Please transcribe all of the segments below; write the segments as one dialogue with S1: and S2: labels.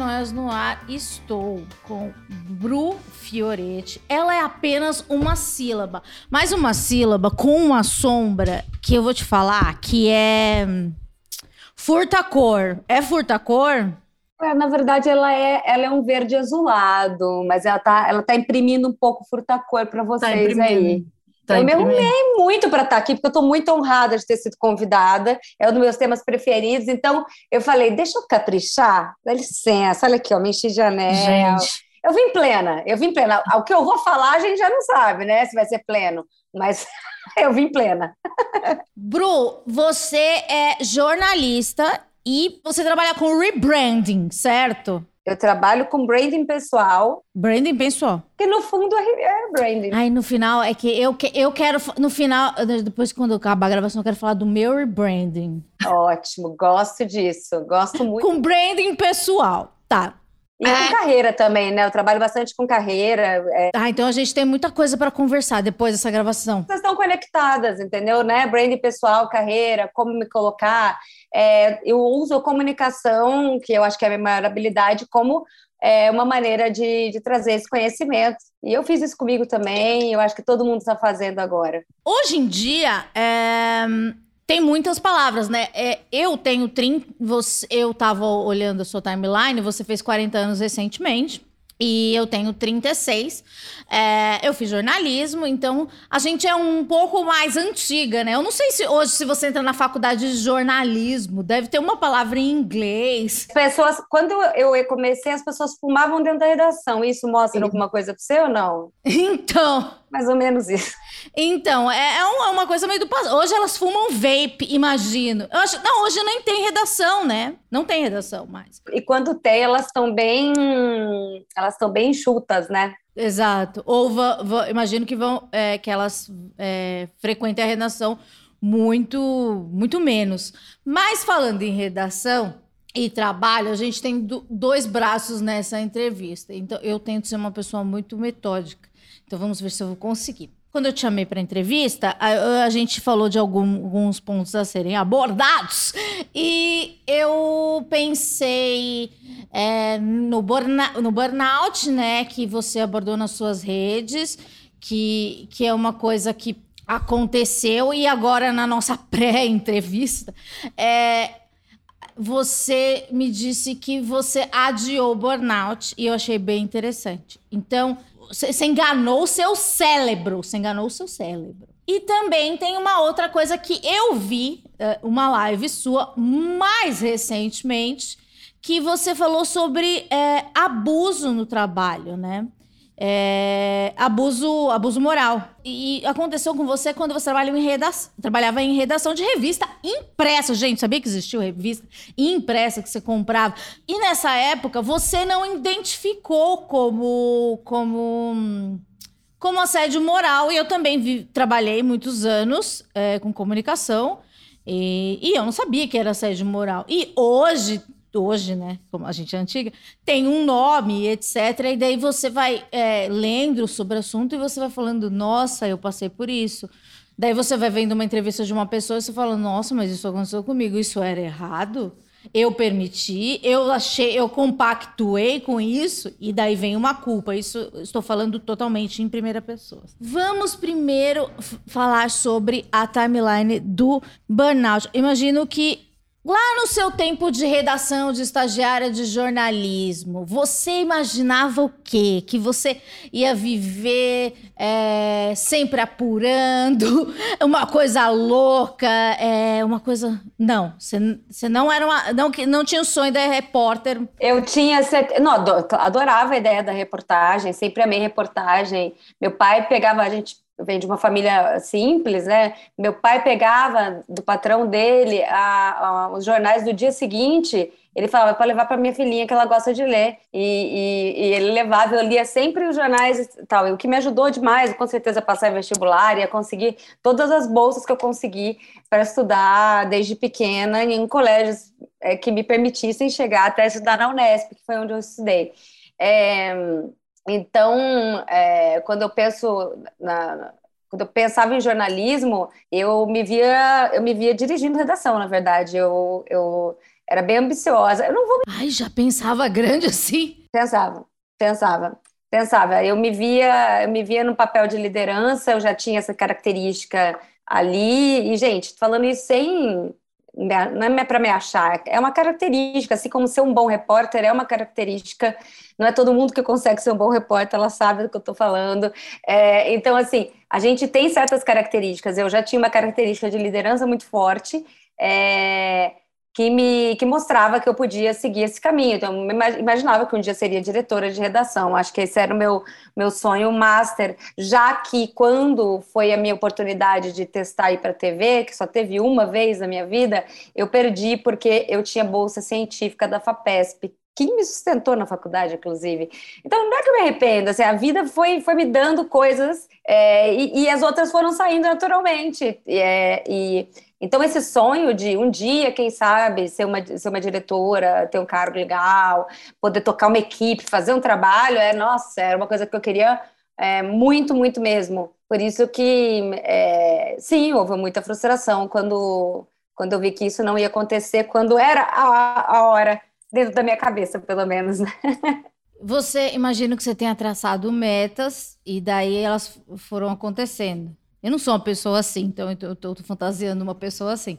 S1: Esquizofrenóias no ar, estou com Bru Fioretti. Ela é apenas uma sílaba, mas uma sílaba com uma sombra que eu vou te falar que é furta-cor. É furta-cor?
S2: É, na verdade, ela é, ela é um verde azulado, mas ela tá, ela tá imprimindo um pouco furta-cor para vocês
S1: Tá
S2: aí.
S1: Tá
S2: eu me arrumei muito para estar aqui, porque eu estou muito honrada de ter sido convidada. É um dos meus temas preferidos. Então, eu falei, deixa eu caprichar. Dá licença, olha aqui, ó, me enchi de anel.
S1: Gente,
S2: Eu vim plena, eu vim plena. O que eu vou falar a gente já não sabe, né? Se vai ser pleno. Mas eu vim plena.
S1: Bru, você é jornalista e você trabalha com rebranding, certo?
S2: Eu trabalho com branding pessoal,
S1: Branding pessoal.
S2: que no fundo é branding.
S1: Aí no final é que eu, que- eu quero. No final, depois quando acabar a gravação, eu quero falar do meu rebranding.
S2: Ótimo, gosto disso. Gosto muito.
S1: Com branding pessoal. Tá.
S2: E com carreira também, né? Eu trabalho bastante com carreira. é,
S1: Ah, então a gente tem muita coisa pra conversar depois dessa gravação.
S2: Vocês estão conectadas, entendeu? Né? Branding pessoal, carreira, como me colocar. É, eu uso a comunicação, que eu acho que é a minha maior habilidade, como é, uma maneira de, de trazer esse conhecimento. E eu fiz isso comigo também, eu acho que todo mundo está fazendo agora.
S1: Hoje em dia, é, tem muitas palavras, né? É, eu tenho 30. Você, eu tava olhando a sua timeline, você fez 40 anos recentemente. E eu tenho 36. É, eu fiz jornalismo, então a gente é um pouco mais antiga, né? Eu não sei se hoje, se você entra na faculdade de jornalismo, deve ter uma palavra em inglês.
S2: As pessoas, quando eu comecei, as pessoas fumavam dentro da redação. Isso mostra alguma coisa para você ou não?
S1: Então.
S2: Mais ou menos isso.
S1: Então, é, é é uma coisa meio do passado. Hoje elas fumam vape, imagino. Eu acho, não, hoje nem tem redação, né? Não tem redação mais.
S2: E quando tem, elas estão bem, elas estão bem enxutas, né?
S1: Exato. Ou imagino que vão é, que elas é, frequentem a redação muito, muito menos. Mas falando em redação e trabalho, a gente tem do- dois braços nessa entrevista. Então, eu tento ser uma pessoa muito metódica. Então, vamos ver se eu vou conseguir. Quando eu te chamei para entrevista, a, a gente falou de algum- alguns pontos a serem abordados e eu pensei é, no, burna, no burnout, né, que você abordou nas suas redes, que, que é uma coisa que aconteceu e agora na nossa pré-entrevista, é, você me disse que você adiou o burnout e eu achei bem interessante. Então, você enganou o seu cérebro, você enganou o seu cérebro. E também tem uma outra coisa que eu vi, eh, uma live sua, mais recentemente, que você falou sobre eh, abuso no trabalho, né? É, abuso, abuso moral. E aconteceu com você quando você trabalhava em, redação, trabalhava em redação de revista impressa. Gente, sabia que existiu revista impressa que você comprava? E nessa época você não identificou como, como, como assédio moral. E eu também vi- trabalhei muitos anos é, com comunicação. E, e eu não sabia que era assédio moral. E hoje, hoje, né, como a gente é antiga, tem um nome, etc. E daí você vai é, lendo sobre o assunto e você vai falando, nossa, eu passei por isso. Daí você vai vendo uma entrevista de uma pessoa e você fala, nossa, mas isso aconteceu comigo, isso era errado? Eu permiti, eu achei, eu compactuei com isso, e daí vem uma culpa. Isso estou falando totalmente em primeira pessoa. Vamos primeiro falar sobre a timeline do burnout. Imagino que Lá no seu tempo de redação, de estagiária de jornalismo, você imaginava o quê? Que você ia viver é, sempre apurando, uma coisa louca, é, uma coisa. Não, você, não era uma. Não, não tinha o sonho da repórter.
S2: Eu tinha. certe- Não, ado- adorava a ideia da reportagem, sempre amei reportagem. Meu pai pegava a gente. Venho de uma família simples, né? Meu pai pegava do patrão dele a, a, os jornais do dia seguinte ele falava para levar para minha filhinha que ela gosta de ler. E, e, e, ele levava eu lia sempre os jornais e tal. E o que me ajudou demais com certeza passar em vestibular e a conseguir todas as bolsas que eu consegui para estudar desde pequena em colégios é, que me permitissem chegar até estudar na Unesp que foi onde eu estudei. É, então é, quando eu penso na, quando eu pensava em jornalismo, eu me via, eu me via dirigindo redação, na verdade. Eu, eu era bem ambiciosa. Eu não vou.
S1: Ai, já pensava grande assim?
S2: Pensava, pensava, pensava. Eu me via, eu me via no papel de liderança, eu já tinha essa característica ali. E, gente, falando isso sem. Não é para me achar, é uma característica, assim como ser um bom repórter é uma característica, não é todo mundo que consegue ser um bom repórter, ela sabe do que eu estou falando. É, então, assim, a gente tem certas características. Eu já tinha uma característica de liderança muito forte, é, que me que mostrava que eu podia seguir esse caminho. Então, eu imaginava que um dia seria diretora de redação. Acho que esse era o meu, meu sonho master, já que quando foi a minha oportunidade de testar ir para a TV, que só teve uma vez na minha vida, eu perdi porque eu tinha bolsa científica da FAPESP, que me sustentou na faculdade, inclusive. Então, não é que eu me arrependo, assim, a vida foi, foi me dando coisas é, e, e, as outras foram saindo naturalmente. É, e então, esse sonho de um dia, quem sabe, ser uma, ser uma diretora, ter um cargo legal, poder tocar uma equipe, fazer um trabalho, é, nossa, era uma coisa que eu queria é, muito, muito mesmo. Por isso que, é, sim, houve muita frustração quando, quando eu vi que isso não ia acontecer, quando era a, a hora, dentro da minha cabeça, pelo menos, né?
S1: Você, imagino que você tenha traçado metas e daí elas foram acontecendo. Eu não sou uma pessoa assim, então eu tô, tô, fantasiando uma pessoa assim.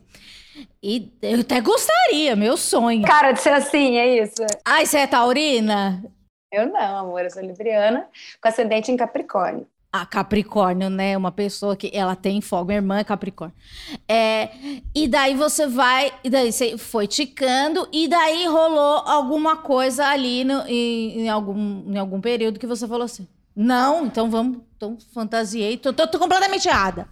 S1: E eu até gostaria, meu sonho.
S2: Cara, de ser assim, é isso.
S1: Ai, você é taurina?
S2: Eu não, amor, eu sou libriana, com ascendente em Capricórnio.
S1: A Capricórnio, né? Uma pessoa que ela tem fogo, minha irmã é Capricórnio. É, e daí você vai, e daí você foi ticando, e daí rolou alguma coisa ali no, em, em, algum, em algum período que você falou assim: não, então vamos. Então fantasiei. Tô, tô, tô completamente errada.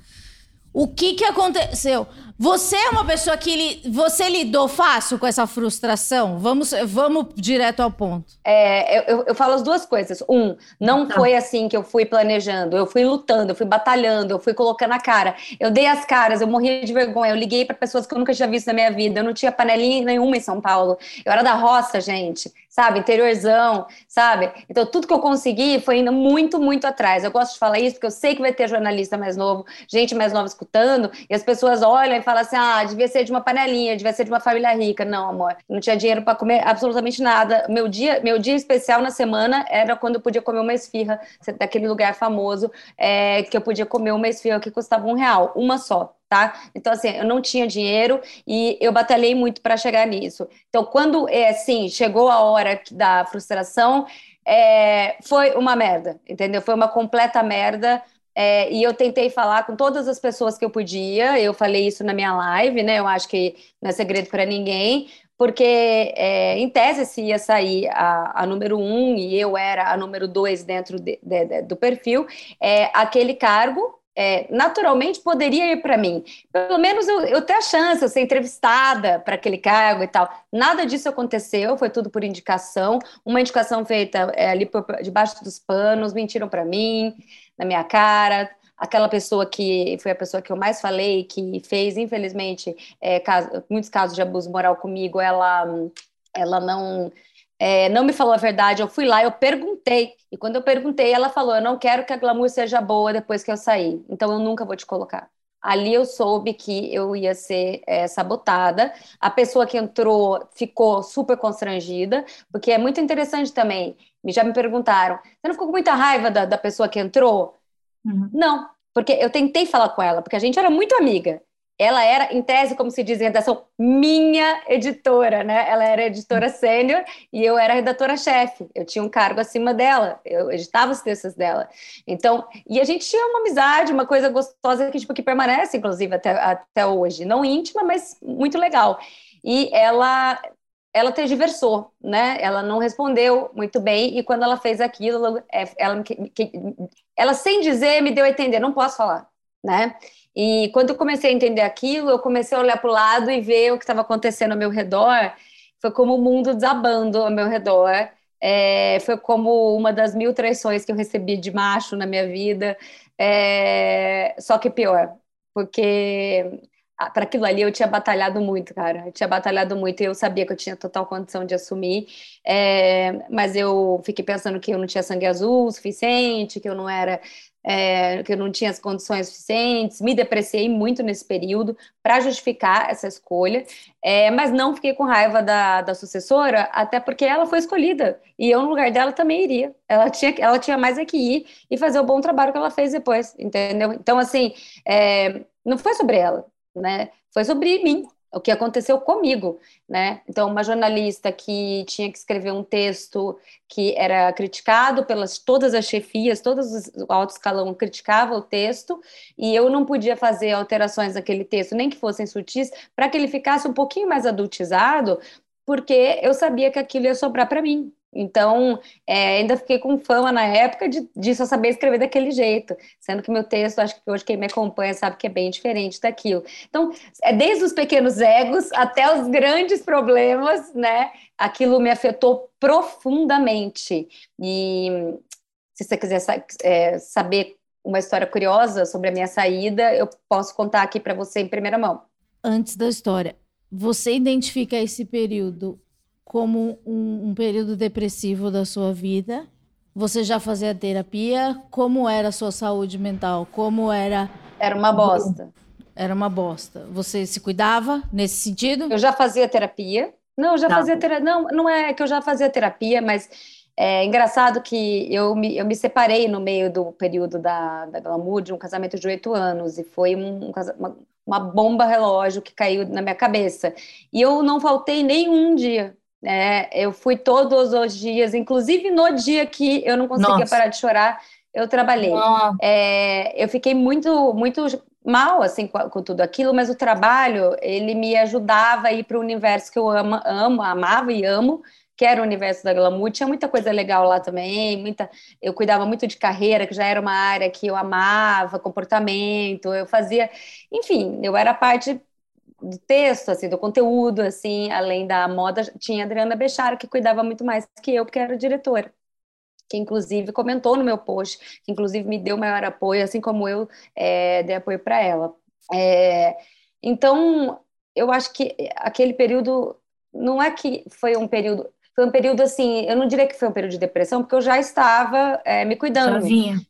S1: O que que aconteceu? Você é uma pessoa que li, você lidou fácil com essa frustração? Vamos, vamos direto ao ponto.
S2: É, eu, eu falo as duas coisas. Um, não tá. foi assim que eu fui planejando. Eu fui lutando, eu fui batalhando, eu fui colocando a cara. Eu dei as caras, eu morria de vergonha. Eu liguei para pessoas que eu nunca tinha visto na minha vida. Eu não tinha panelinha nenhuma em São Paulo. Eu era da roça, gente sabe? Interiorzão, sabe? Então, tudo que eu consegui foi indo muito, muito atrás. Eu gosto de falar isso porque eu sei que vai ter jornalista mais novo, gente mais nova escutando, e as pessoas olham e falam assim: ah, devia ser de uma panelinha, devia ser de uma família rica. Não, amor, não tinha dinheiro para comer absolutamente nada. Meu dia, meu dia especial na semana era quando eu podia comer uma esfirra daquele lugar famoso, é, que eu podia comer uma esfirra que custava um real, uma só tá? Então, assim, eu não tinha dinheiro e eu batalhei muito para chegar nisso. Então, quando, é, assim, chegou a hora da frustração, é, foi uma merda, entendeu? Foi uma completa merda. É, e eu tentei falar com todas as pessoas que eu podia. Eu falei isso na minha live, né? Eu acho que não é segredo para ninguém, porque é, em tese se ia sair a, a, número um e eu era a número dois dentro de, de, de, do perfil, é, aquele cargo é, naturalmente poderia ir para mim. Pelo menos eu, eu ter a chance, eu ser entrevistada para aquele cargo e tal. Nada disso aconteceu, foi tudo por indicação. Uma indicação feita é, ali por, debaixo dos panos, mentiram para mim, na minha cara. Aquela pessoa que foi a pessoa que eu mais falei, que fez, infelizmente, é, caso, muitos casos de abuso moral comigo, ela, ela não é, não me falou a verdade. Eu fui lá, eu perguntei. E quando eu perguntei, ela falou: Eu não quero que a glamour seja boa depois que eu sair. Então eu nunca vou te colocar. Ali eu soube que eu ia ser é, sabotada. A pessoa que entrou ficou super constrangida, porque é muito interessante também. Já me perguntaram: Você não ficou com muita raiva da, da pessoa que entrou? Uhum. Não, porque eu tentei falar com ela, porque a gente era muito amiga ela era, em tese, como se diz em redação, minha editora, né? Ela era editora sênior e eu era redatora-chefe. Eu tinha um cargo acima dela, eu editava os textos dela. Então, e a gente tinha uma amizade, uma coisa gostosa que, tipo, que permanece, inclusive, até, até hoje. Não íntima, mas muito legal. E ela ela tergiversou, né? Ela não respondeu muito bem e quando ela fez aquilo, é, ela, ela sem dizer me deu a entender, não posso falar, né? E quando eu comecei a entender aquilo, eu comecei a olhar para o lado e ver o que estava acontecendo ao meu redor. Foi como o mundo desabando ao meu redor. É, foi como uma das mil traições que eu recebi de macho na minha vida. É, só que pior, porque para aquilo ali eu tinha batalhado muito, cara. Eu tinha batalhado muito e eu sabia que eu tinha total condição de assumir, é, mas eu fiquei pensando que eu não tinha sangue azul o suficiente, que eu não era. É, que eu não tinha as condições suficientes, me depreciei muito nesse período para justificar essa escolha, é, mas não fiquei com raiva da, da sucessora, até porque ela foi escolhida e eu, no lugar dela, também iria. Ela tinha, ela tinha mais é que ir e fazer o bom trabalho que ela fez depois, entendeu? Então, assim, é, não foi sobre ela, né? Foi sobre mim, o que aconteceu comigo, né? Então, uma jornalista que tinha que escrever um texto que era criticado pelas todas as chefias, todos o alto escalão criticava o texto, e eu não podia fazer alterações naquele texto, nem que fossem sutis, para que ele ficasse um pouquinho mais adultizado, porque eu sabia que aquilo ia sobrar para mim, então, é, ainda fiquei com fama na época de, de só saber escrever daquele jeito, sendo que meu texto, acho que hoje quem me acompanha sabe que é bem diferente daquilo. Então, é desde os pequenos egos até os grandes problemas, né? Aquilo me afetou profundamente. E se você quiser é, saber uma história curiosa sobre a minha saída, eu posso contar aqui para você em primeira mão.
S1: Antes da história, você identifica esse período como um, um período depressivo da sua vida. Você já fazia terapia? Como era a sua saúde mental? Como era?
S2: Era uma bosta.
S1: Era uma bosta. Você se cuidava nesse sentido?
S2: Eu já fazia terapia. Não, eu já não. fazia terapia. Não, não é que eu já fazia terapia, mas é engraçado que eu me, eu me separei no meio do período da, da Glamour de um casamento de oito anos e foi um, um, uma, uma bomba relógio que caiu na minha cabeça. E eu não faltei nenhum dia é, eu fui todos os dias, inclusive no dia que eu não conseguia Nossa. parar de chorar, eu trabalhei. É, eu fiquei muito, muito mal assim com, com, tudo aquilo, mas o trabalho ele me ajudava a ir para o universo que eu amo, amo, amava e amo, que era o universo da glamour. Tinha muita coisa legal lá também, muita. Eu cuidava muito de carreira, que já era uma área que eu amava, comportamento. Eu fazia, enfim, eu era parte do texto, assim, do conteúdo, assim, além da moda, tinha a Adriana Bechara, que cuidava muito mais que eu, porque era diretora, que inclusive comentou no meu post, que inclusive me deu maior apoio, assim como eu é, dei apoio para ela. É, então, eu acho que aquele período, não é que foi um período, foi um período assim, eu não diria que foi um período de depressão, porque eu já estava é, me cuidando.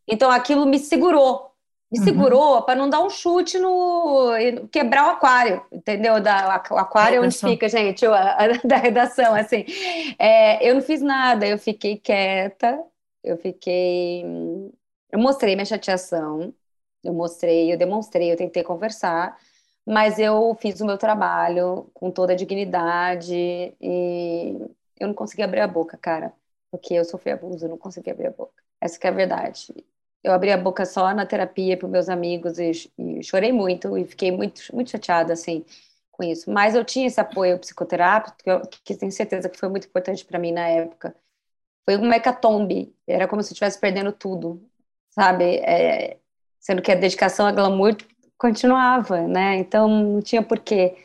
S2: Então aquilo me segurou, me uhum. segurou para não dar um chute no. quebrar o aquário, entendeu? Da, o aquário é onde fica, gente, a, da redação, assim. É, eu não fiz nada, eu fiquei quieta, eu fiquei. Eu mostrei minha chateação, eu mostrei, eu demonstrei, eu tentei conversar, mas eu fiz o meu trabalho com toda a dignidade e eu não consegui abrir a boca, cara, porque eu sofri abuso, eu não consegui abrir a boca. Essa é a verdade eu abri a boca só na terapia para meus amigos e, e, chorei muito e fiquei muito, muito chateada, assim, com isso. Mas eu tinha esse apoio psicoterápico, que, eu, que tenho certeza que foi muito importante para mim na época. Foi uma hecatombe, era como se eu estivesse perdendo tudo, sabe? É, sendo que a dedicação a glamour continuava, né? Então, não tinha porquê.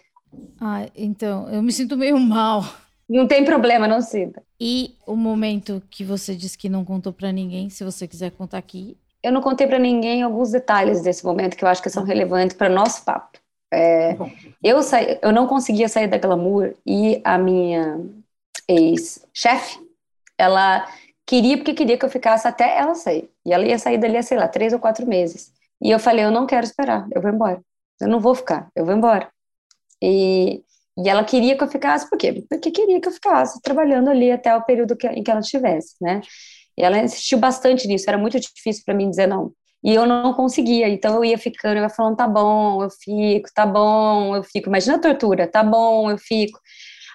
S1: Ah, então, eu me sinto meio mal.
S2: Não tem problema, não sinta.
S1: E o momento que você disse que não contou para ninguém, se você quiser contar aqui,
S2: eu não contei para ninguém alguns detalhes desse momento que eu acho que são relevantes para nosso papo. É, eu, saí, eu não conseguia sair da glamour e a minha ex-chefe, ela queria porque queria que eu ficasse até ela sair. E ela ia sair dali, sei lá, três ou quatro meses. E eu falei, eu não quero esperar, eu vou embora. Eu não vou ficar, eu vou embora. E, e ela queria que eu ficasse, por quê? Porque queria que eu ficasse trabalhando ali até o período que, em que ela estivesse, né? E ela insistiu bastante nisso, era muito difícil para mim dizer não. E eu não conseguia, então eu ia ficando, eu ia falando, tá bom, eu fico, tá bom, eu fico. Imagina a tortura, tá bom, eu fico.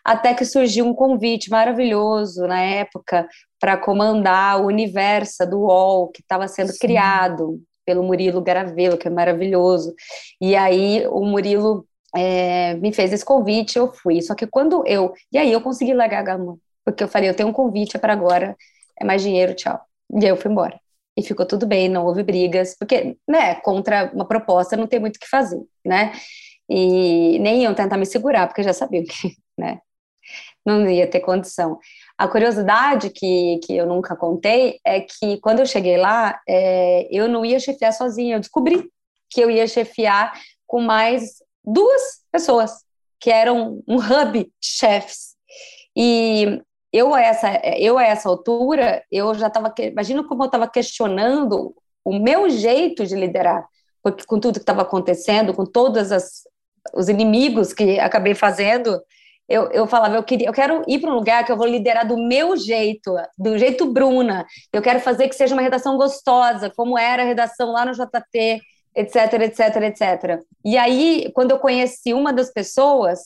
S2: Até que surgiu um convite maravilhoso na época para comandar o universo do UOL, que estava sendo Sim. criado pelo Murilo Garavelo, que é maravilhoso. E aí o Murilo é, me fez esse convite, eu fui. Só que quando eu. E aí eu consegui largar a Gama, porque eu falei, eu tenho um convite, para agora, é mais dinheiro, tchau. E aí eu fui embora. E ficou tudo bem, não houve brigas, porque, né, contra uma proposta não tem muito o que fazer, né? E nem iam tentar me segurar, porque já sabiam que, né, não ia ter condição. A curiosidade que, que eu nunca contei é que quando eu cheguei lá, é, eu não ia chefiar sozinha, eu descobri que eu ia chefiar com mais duas pessoas, que eram um hub de chefes. E eu a essa, eu a essa altura, eu já estava, imagina como eu estava questionando o meu jeito de liderar, porque com tudo que estava acontecendo, com todos os inimigos que acabei fazendo, eu, eu falava, eu, queria, eu quero ir para um lugar que eu vou liderar do meu jeito, do jeito Bruna. Eu quero fazer que seja uma redação gostosa, como era a redação lá no JT, etc, etc, etc. E aí, quando eu conheci uma das pessoas,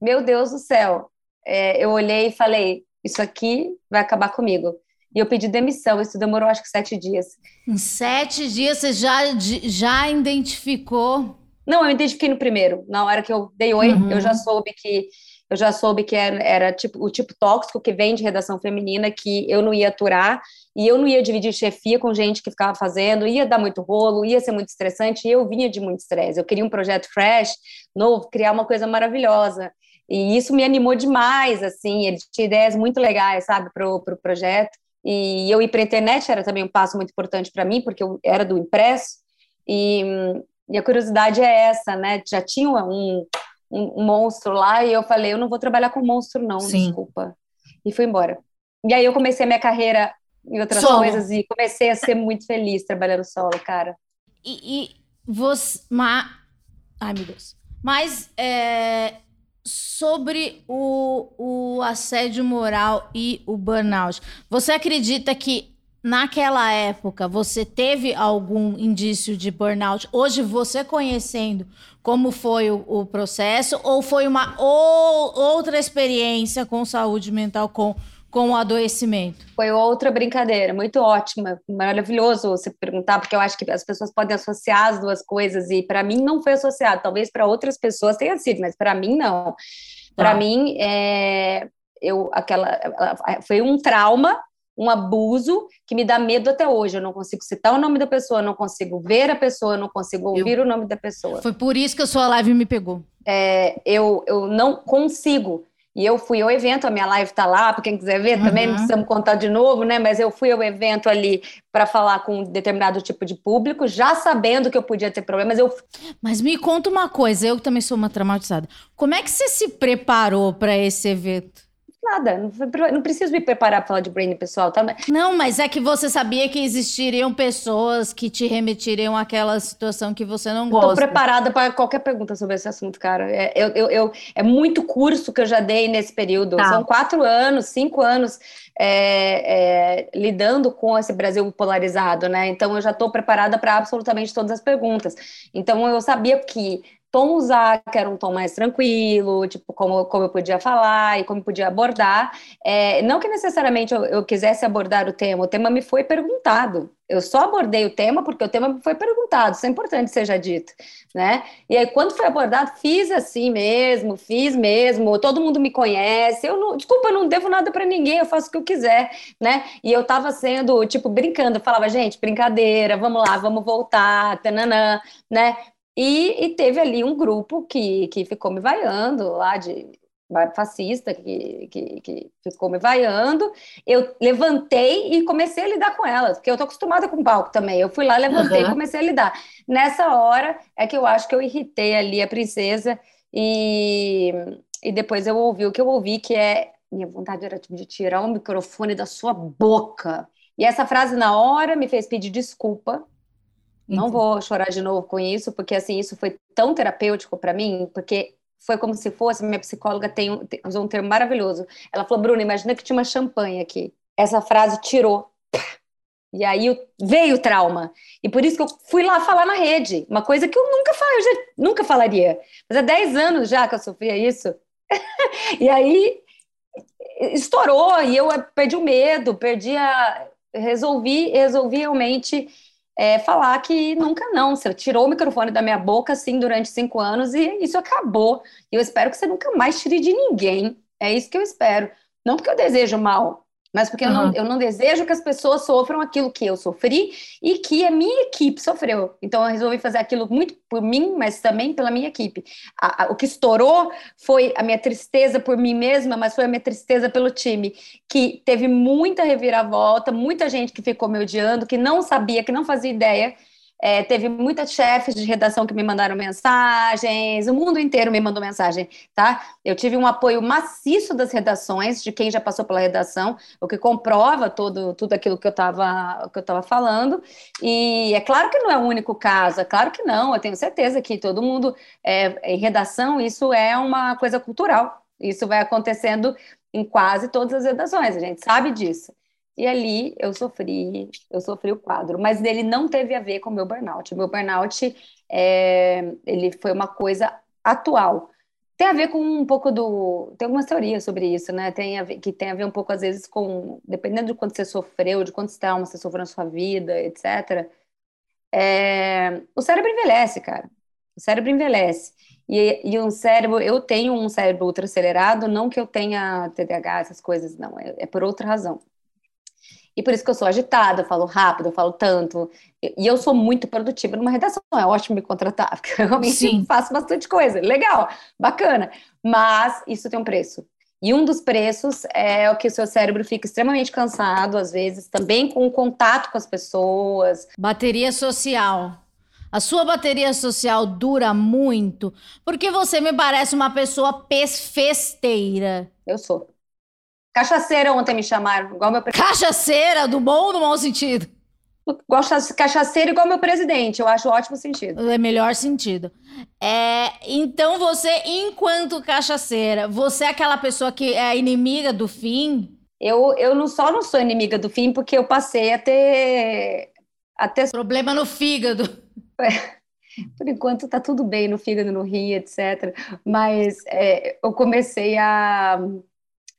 S2: meu Deus do céu, é, eu olhei e falei, isso aqui vai acabar comigo. E eu pedi demissão, isso demorou acho que sete dias.
S1: Em sete dias você já, já identificou?
S2: Não, eu identifiquei no primeiro. Na hora que eu dei oi, uhum. eu já soube que eu já soube que era, era tipo, o tipo tóxico que vem de redação feminina, que eu não ia aturar, e eu não ia dividir chefia com gente que ficava fazendo, ia dar muito rolo, ia ser muito estressante, e eu vinha de muito estresse. Eu queria um projeto fresh, novo, criar uma coisa maravilhosa. E isso me animou demais, assim, ele tinha ideias muito legais, sabe, para o pro projeto. E eu ir para a internet era também um passo muito importante para mim, porque eu era do impresso, e, e a curiosidade é essa, né, já tinha um, um, monstro lá e eu falei, eu não vou trabalhar com monstro não, Sim. desculpa. E fui embora. E aí eu comecei a minha carreira em outras solo. coisas e comecei a ser muito feliz trabalhando solo, cara.
S1: E, e você... Ma... Ai, meu Deus. Mas é, sobre o, o assédio moral e o burnout, você acredita que naquela época você teve algum indício de burnout? Hoje, você conhecendo como foi o, o processo, ou foi uma ou, outra experiência com saúde mental, com, com o adoecimento?
S2: Foi outra brincadeira, muito ótima, maravilhoso você perguntar, porque eu acho que as pessoas podem associar as duas coisas, e para mim não foi associado, talvez para outras pessoas tenha sido, mas para mim não. Para tá. mim, é, eu, aquela, foi um trauma um abuso que me dá medo até hoje. Eu não consigo citar o nome da pessoa, não consigo ver a pessoa, não consigo ouvir eu... o nome da pessoa.
S1: Foi por isso que a sua live me pegou.
S2: É, eu, eu não consigo. E eu fui ao evento, a minha live está lá, para quem quiser ver também, não uhum. precisamos contar de novo, né? Mas eu fui ao evento ali para falar com um determinado tipo de público, já sabendo que eu podia ter problemas. Eu...
S1: Mas me conta uma coisa, eu também sou uma traumatizada. Como é que você se preparou para esse evento?
S2: Nada, não, preciso me preparar para falar de branding pessoal, tá?
S1: Não, mas é que você sabia que existiriam pessoas que te remetiriam àquela situação que você não gosta.
S2: Estou preparada para qualquer pergunta sobre esse assunto, cara. É, eu, eu, eu, é muito curso que eu já dei nesse período. Tá. São quatro anos, cinco anos é, é, lidando com esse Brasil polarizado, né? Então eu já estou preparada para absolutamente todas as perguntas. Então eu sabia que tom usar, que era um tom mais tranquilo, tipo, como, como eu podia falar e como podia abordar. É, não que necessariamente eu, eu, quisesse abordar o tema, o tema me foi perguntado. Eu só abordei o tema porque o tema me foi perguntado, isso é importante seja dito, né? E aí, quando foi abordado, fiz assim mesmo, fiz mesmo, todo mundo me conhece, eu não, desculpa, eu não devo nada para ninguém, eu faço o que eu quiser, né? E eu tava sendo, tipo, brincando, eu falava, gente, brincadeira, vamos lá, vamos voltar, tananã, né? E, e, teve ali um grupo que, que ficou me vaiando lá de fascista que, que, que, ficou me vaiando. Eu levantei e comecei a lidar com ela, porque eu tô acostumada com palco também. Eu fui lá, levantei uhum. e comecei a lidar. Nessa hora é que eu acho que eu irritei ali a princesa e, e depois eu ouvi o que eu ouvi, que é minha vontade era tipo, de tirar o microfone da sua boca. E essa frase na hora me fez pedir desculpa não vou chorar de novo com isso, porque assim, isso foi tão terapêutico para mim, porque foi como se fosse, minha psicóloga tem, tem, usou um termo maravilhoso. Ela falou, Bruna, imagina que tinha uma champanhe aqui. Essa frase tirou. E aí veio o trauma. E por isso que eu fui lá falar na rede. Uma coisa que eu nunca, eu já, nunca falaria. Mas há 10 anos já que eu sofria isso. e aí estourou e eu perdi o medo, perdi a... Resolvi, resolvi realmente é, falar que nunca não. Você tirou o microfone da minha boca, assim, durante cinco anos e isso acabou. E eu espero que você nunca mais tire de ninguém. É isso que eu espero. Não porque eu desejo mal, mas porque uhum. eu, não, eu não desejo que as pessoas sofram aquilo que eu sofri e que a minha equipe sofreu. Então, eu resolvi fazer aquilo muito por mim, mas também pela minha equipe. A, a, o que estourou foi a minha tristeza por mim mesma, mas foi a minha tristeza pelo time, que teve muita reviravolta, muita gente que ficou me odiando, que não sabia, que não fazia ideia é, teve muitas chefes de redação que me mandaram mensagens, o mundo inteiro me mandou mensagem, tá? Eu tive um apoio maciço das redações, de quem já passou pela redação, o que comprova todo, tudo aquilo que eu estava falando. E é claro que não é o único caso, é claro que não, eu tenho certeza que todo mundo, é, em redação, isso é uma coisa cultural. Isso vai acontecendo em quase todas as redações, a gente sabe disso. E ali eu sofri, eu sofri o quadro, mas ele não teve a ver com o meu burnout. O meu burnout é, ele foi uma coisa atual. Tem a ver com um pouco do. Tem algumas teorias sobre isso, né? Tem a ver, que tem a ver um pouco, às vezes, com. Dependendo de quanto você sofreu, de quantos traumas você sofreu na sua vida, etc. É, o cérebro envelhece, cara. O cérebro envelhece. E, e um cérebro, eu tenho um cérebro ultra acelerado, não que eu tenha TDAH, essas coisas, não, é, é por outra razão. E por isso que eu sou agitada, eu falo rápido, eu falo tanto. E eu sou muito produtiva numa redação. É ótimo me contratar, porque eu realmente Sim. faço bastante coisa. Legal, bacana. Mas isso tem um preço. E um dos preços é o que o seu cérebro fica extremamente cansado, às vezes, também com o contato com as pessoas.
S1: Bateria social. A sua bateria social dura muito porque você me parece uma pessoa festeira.
S2: Eu sou. Cachaceira ontem me chamaram, igual meu
S1: presidente. Cachaceira, do bom ou do mau sentido?
S2: Gosto de cachaceira igual meu presidente, eu acho ótimo sentido.
S1: É melhor sentido. É, então você, enquanto cachaceira, você é aquela pessoa que é inimiga do fim?
S2: Eu, eu não só não sou inimiga do fim, porque eu passei a ter. A ter...
S1: Problema no fígado.
S2: É, por enquanto tá tudo bem no fígado, no rim, etc. Mas é, eu comecei a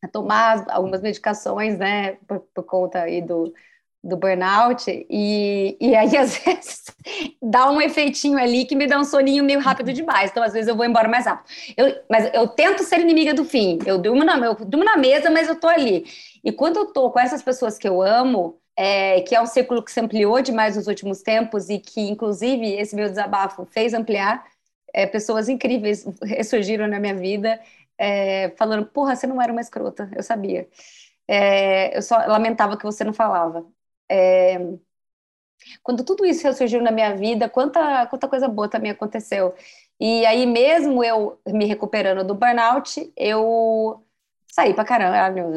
S2: a tomar algumas medicações, né, por, por conta aí do, do burnout, e, e aí às vezes dá um efeitinho ali que me dá um soninho meio rápido demais, então às vezes eu vou embora mais rápido. Eu, mas eu tento ser inimiga do fim, eu durmo, na, eu durmo na mesa, mas eu tô ali. E quando eu tô com essas pessoas que eu amo, é, que é um círculo que se ampliou demais nos últimos tempos e que, inclusive, esse meu desabafo fez ampliar, é, pessoas incríveis ressurgiram na minha vida é, falando, porra, você não era uma escrota, eu sabia. É, eu só lamentava que você não falava. É, quando tudo isso ressurgiu na minha vida, quanta, quanta coisa boa também aconteceu. E aí, mesmo eu me recuperando do burnout, eu saí pra caralho.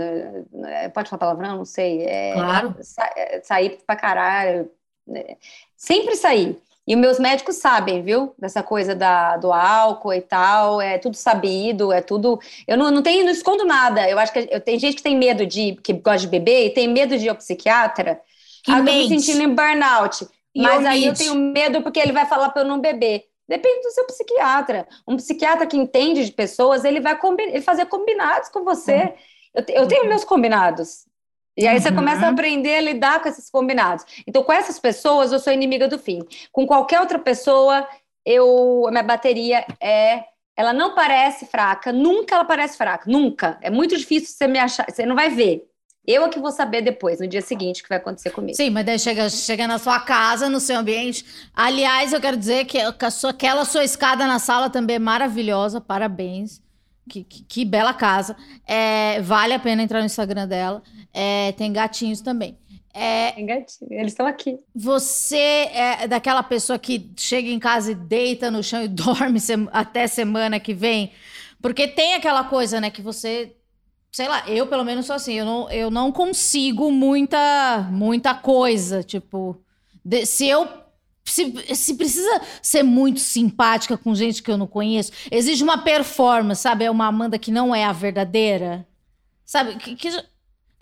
S2: É, pode falar palavrão? Não sei.
S1: É, claro.
S2: Sa saí pra caralho. Né? Sempre saí. E os meus médicos sabem, viu? Dessa coisa da, do álcool e tal, é tudo sabido, é tudo. Eu não, não tenho, não escondo nada. Eu acho que eu tenho gente que tem medo de, que gosta de beber e tem medo de ir ao psiquiatra. Que ah, eu tô me sentindo em burnout. E mas aí eu tenho medo porque ele vai falar para eu não beber. Depende do seu psiquiatra. Um psiquiatra que entende de pessoas, ele vai ele fazer combinados com você. Uhum. Eu, eu tenho meus combinados. E aí você uhum. começa a aprender a lidar com esses combinados. Então, com essas pessoas, eu sou inimiga do fim. Com qualquer outra pessoa, eu a minha bateria é. Ela não parece fraca, nunca ela parece fraca, nunca. É muito difícil você me achar, você não vai ver. Eu é que vou saber depois, no dia seguinte, o que vai acontecer comigo.
S1: Sim, mas daí chega, chega na sua casa, no seu ambiente. Aliás, eu quero dizer que aquela sua escada na sala também é maravilhosa, parabéns. Que, que, que, bela casa. É, vale a pena entrar no Instagram dela. É, tem gatinhos também.
S2: É, tem gatinhos, eles estão aqui.
S1: Você é daquela pessoa que chega em casa e deita no chão e dorme até semana que vem? Porque tem aquela coisa, né, que você. Sei lá, eu pelo menos sou assim, eu não, eu não consigo muita, muita coisa. Tipo, de, se eu se, se, precisa ser muito simpática com gente que eu não conheço, exige uma performance, sabe? É uma Amanda que não é a verdadeira. Sabe? Que, que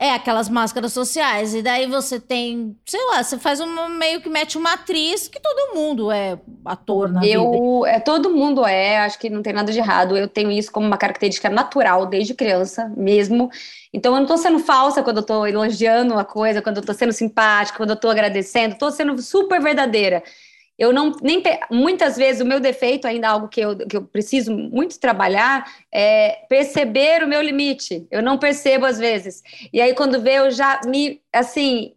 S1: é aquelas máscaras sociais. E daí você tem, sei lá, você faz uma meio que mete uma atriz que todo mundo é ator na
S2: eu,
S1: vida.
S2: É, todo mundo é, acho que não tem nada de errado. Eu tenho isso como uma característica natural desde criança mesmo. Então eu não tô sendo falsa quando eu tô elogiando uma coisa, quando eu tô sendo simpática, quando eu tô agradecendo, tô sendo super verdadeira. Eu não nem muitas vezes o meu defeito ainda algo que eu, que eu preciso muito trabalhar é perceber o meu limite. Eu não percebo às vezes. E aí quando vê eu já me assim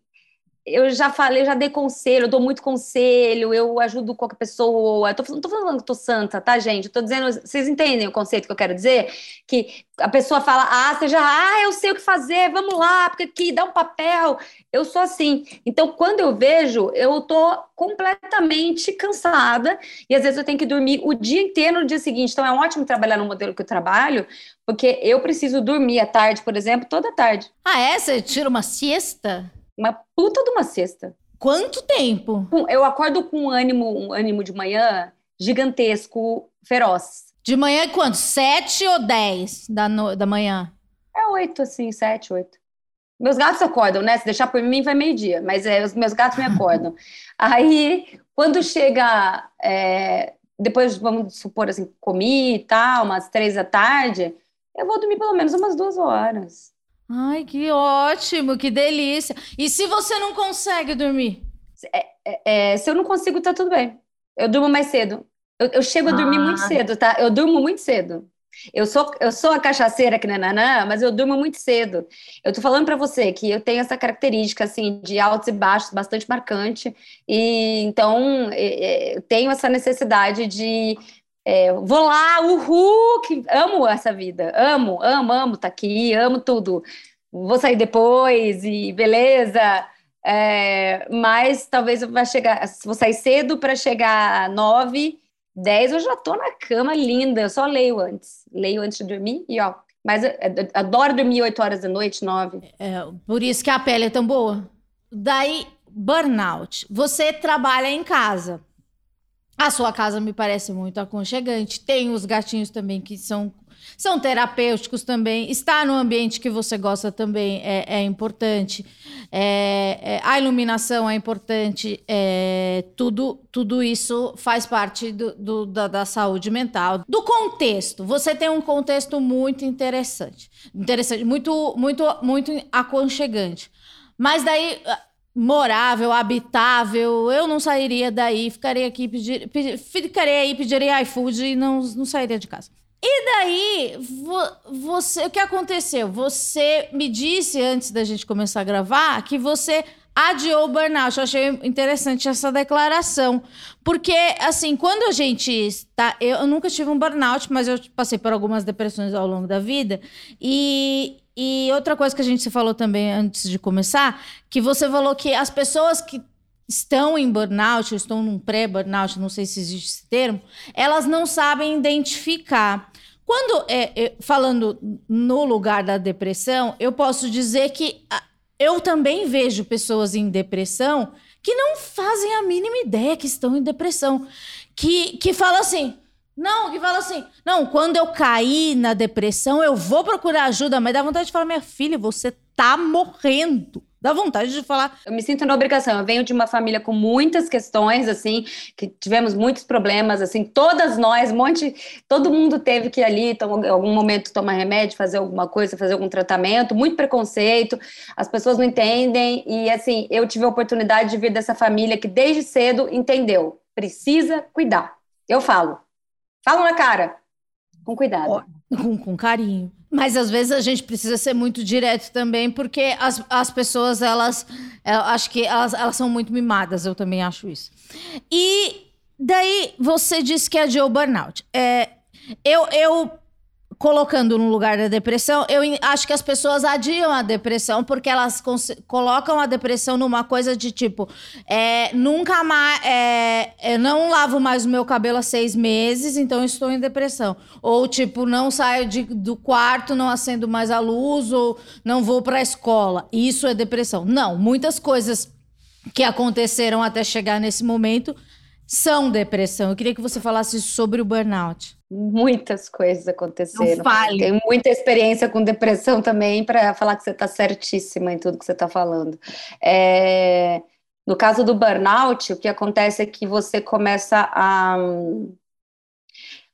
S2: eu já falei, já dei conselho, eu dou muito conselho, eu ajudo qualquer pessoa. Eu tô, não tô falando que eu tô santa, tá, gente? Eu tô dizendo, vocês entendem o conceito que eu quero dizer? Que a pessoa fala, ah, você já, ah, eu sei o que fazer, vamos lá, porque aqui dá um papel. Eu sou assim. Então, quando eu vejo, eu tô completamente cansada e às vezes eu tenho que dormir o dia inteiro no dia seguinte. Então, é ótimo trabalhar no modelo que eu trabalho, porque eu preciso dormir à tarde, por exemplo, toda tarde.
S1: Ah, é? Você tira uma siesta?
S2: Uma puta de uma cesta.
S1: Quanto tempo?
S2: Eu acordo com um ânimo, um ânimo de manhã gigantesco, feroz.
S1: De manhã é quanto? Sete ou dez da, no, da manhã?
S2: É oito, assim, sete, oito. Meus gatos acordam, né? Se deixar por mim, vai meio-dia, mas é, os meus gatos me acordam. Aí, quando chega, é, depois, vamos supor assim, comi e tal, umas três da tarde, eu vou dormir pelo menos umas duas horas.
S1: Ai, que ótimo, que delícia. E se você não consegue dormir?
S2: É, é, é, se eu não consigo, tá tudo bem. Eu durmo mais cedo. Eu, eu chego a dormir ah. muito cedo, tá? Eu durmo muito cedo. Eu sou, eu sou a cachaceira que nananã, mas eu durmo muito cedo. Eu tô falando para você que eu tenho essa característica, assim, de altos e baixos bastante marcante. E então, é, é, eu tenho essa necessidade de é, vou lá, uhul, que amo essa vida, amo, amo, amo tá aqui, amo tudo. Vou sair depois e beleza. É, mas talvez eu vá chegar, vou sair cedo para chegar nove, dez, eu já tô na cama linda, eu só leio antes, leio antes de dormir e ó. Mas eu, eu adoro dormir oito horas da noite, nove.
S1: É, por isso que a pele é tão boa. Daí, burnout. Você trabalha em casa. A sua casa me parece muito aconchegante. Tem os gatinhos também que são, são terapêuticos também. Estar no ambiente que você gosta também é, é importante. É, é, a iluminação é importante. É, tudo, tudo isso faz parte do, do, da, da saúde mental. Do contexto. Você tem um contexto muito interessante. Interessante, muito, muito, muito aconchegante. Mas daí morável, habitável, eu não sairia daí, ficaria aqui, pedir, pedir, ficaria aí, pediria iFood e não, não sairia de casa. E daí, vo, você, o que aconteceu? Você me disse antes da gente começar a gravar que você adiou o burnout. Eu achei interessante essa declaração. Porque, assim, quando a gente está. Eu, eu nunca tive um burnout, mas eu passei por algumas depressões ao longo da vida. E, e outra coisa que a gente se falou também antes de começar, que você falou que as pessoas que estão em burnout, ou estão num pré-burnout, não sei se existe esse termo, elas não sabem identificar. Quando, é, é, falando no lugar da depressão, eu posso dizer que eu também vejo pessoas em depressão que não fazem a mínima ideia que estão em depressão. Que, que falam assim: não, que fala assim: não, quando eu cair na depressão, eu vou procurar ajuda, mas dá vontade de falar, minha filha, você tá morrendo. Dá vontade de falar.
S2: Eu me sinto na obrigação. Eu venho de uma família com muitas questões, assim, que tivemos muitos problemas, assim, todas nós, um monte, todo mundo teve que ir ali, em algum momento tomar remédio, fazer alguma coisa, fazer algum tratamento, muito preconceito, as pessoas não entendem, e assim, eu tive a oportunidade de vir dessa família que desde cedo entendeu, precisa cuidar. Eu falo, Fala na cara. Com cuidado.
S1: Com, com carinho. Mas às vezes a gente precisa ser muito direto também, porque as, as pessoas, elas. Eu acho que elas, elas são muito mimadas, eu também acho isso. E daí você disse que é Joe Burnout. É, eu, eu colocando no lugar da depressão, eu acho que as pessoas adiam a depressão porque elas colocam a depressão numa coisa de tipo, é, nunca mais, é, não lavo mais o meu cabelo há seis meses, então estou em depressão. Ou tipo, não saio de, do quarto, não acendo mais a luz, ou não vou para a escola. Isso é depressão. Não, muitas coisas que aconteceram até chegar nesse momento são depressão? Eu queria que você falasse sobre o burnout.
S2: Muitas coisas aconteceram. Tenho muita experiência com depressão também para falar que você está certíssima em tudo que você está falando. É... No caso do burnout, o que acontece é que você começa a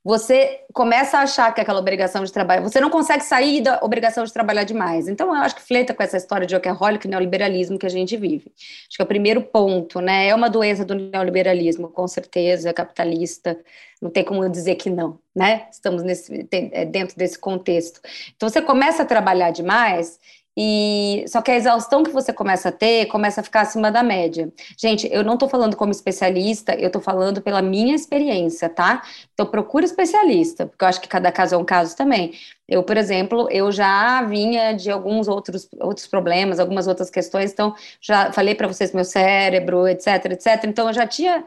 S2: você começa a achar que aquela obrigação de trabalho, você não consegue sair da obrigação de trabalhar demais. Então, eu acho que fleta com essa história de workaholic, neoliberalismo que a gente vive. Acho que é o primeiro ponto, né? É uma doença do neoliberalismo, com certeza, é capitalista, não tem como dizer que não, né? Estamos nesse, é, dentro desse contexto. Então, você começa a trabalhar demais e só que a exaustão que você começa a ter começa a ficar acima da média. Gente, eu não estou falando como especialista, eu estou falando pela minha experiência, tá? Então procura especialista, porque eu acho que cada caso é um caso também. Eu, por exemplo, eu já vinha de alguns outros, outros problemas, algumas outras questões, então já falei para vocês meu cérebro, etc, etc. Então eu já tinha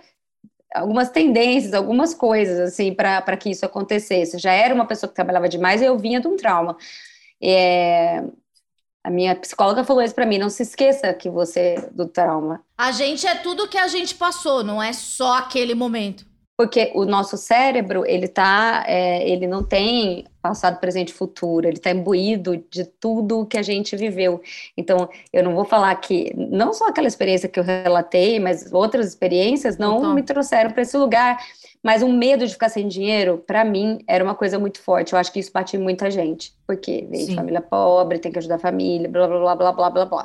S2: algumas tendências, algumas coisas assim para que isso acontecesse. Já era uma pessoa que trabalhava demais e eu vinha de um trauma. É, a minha psicóloga falou isso para mim, não se esqueça que você do trauma.
S1: A gente é tudo que a gente passou, não é só aquele momento.
S2: Porque o nosso cérebro, ele tá, é, ele não tem passado, presente e futuro, ele está imbuído de tudo que a gente viveu. Então, eu não vou falar que, não só aquela experiência que eu relatei, mas outras experiências não então. me trouxeram para esse lugar. Mas o medo de ficar sem dinheiro, para mim, era uma coisa muito forte. Eu acho que isso bate em muita gente. Porque veio de família pobre, tem que ajudar a família, blá, blá, blá, blá, blá, blá, blá.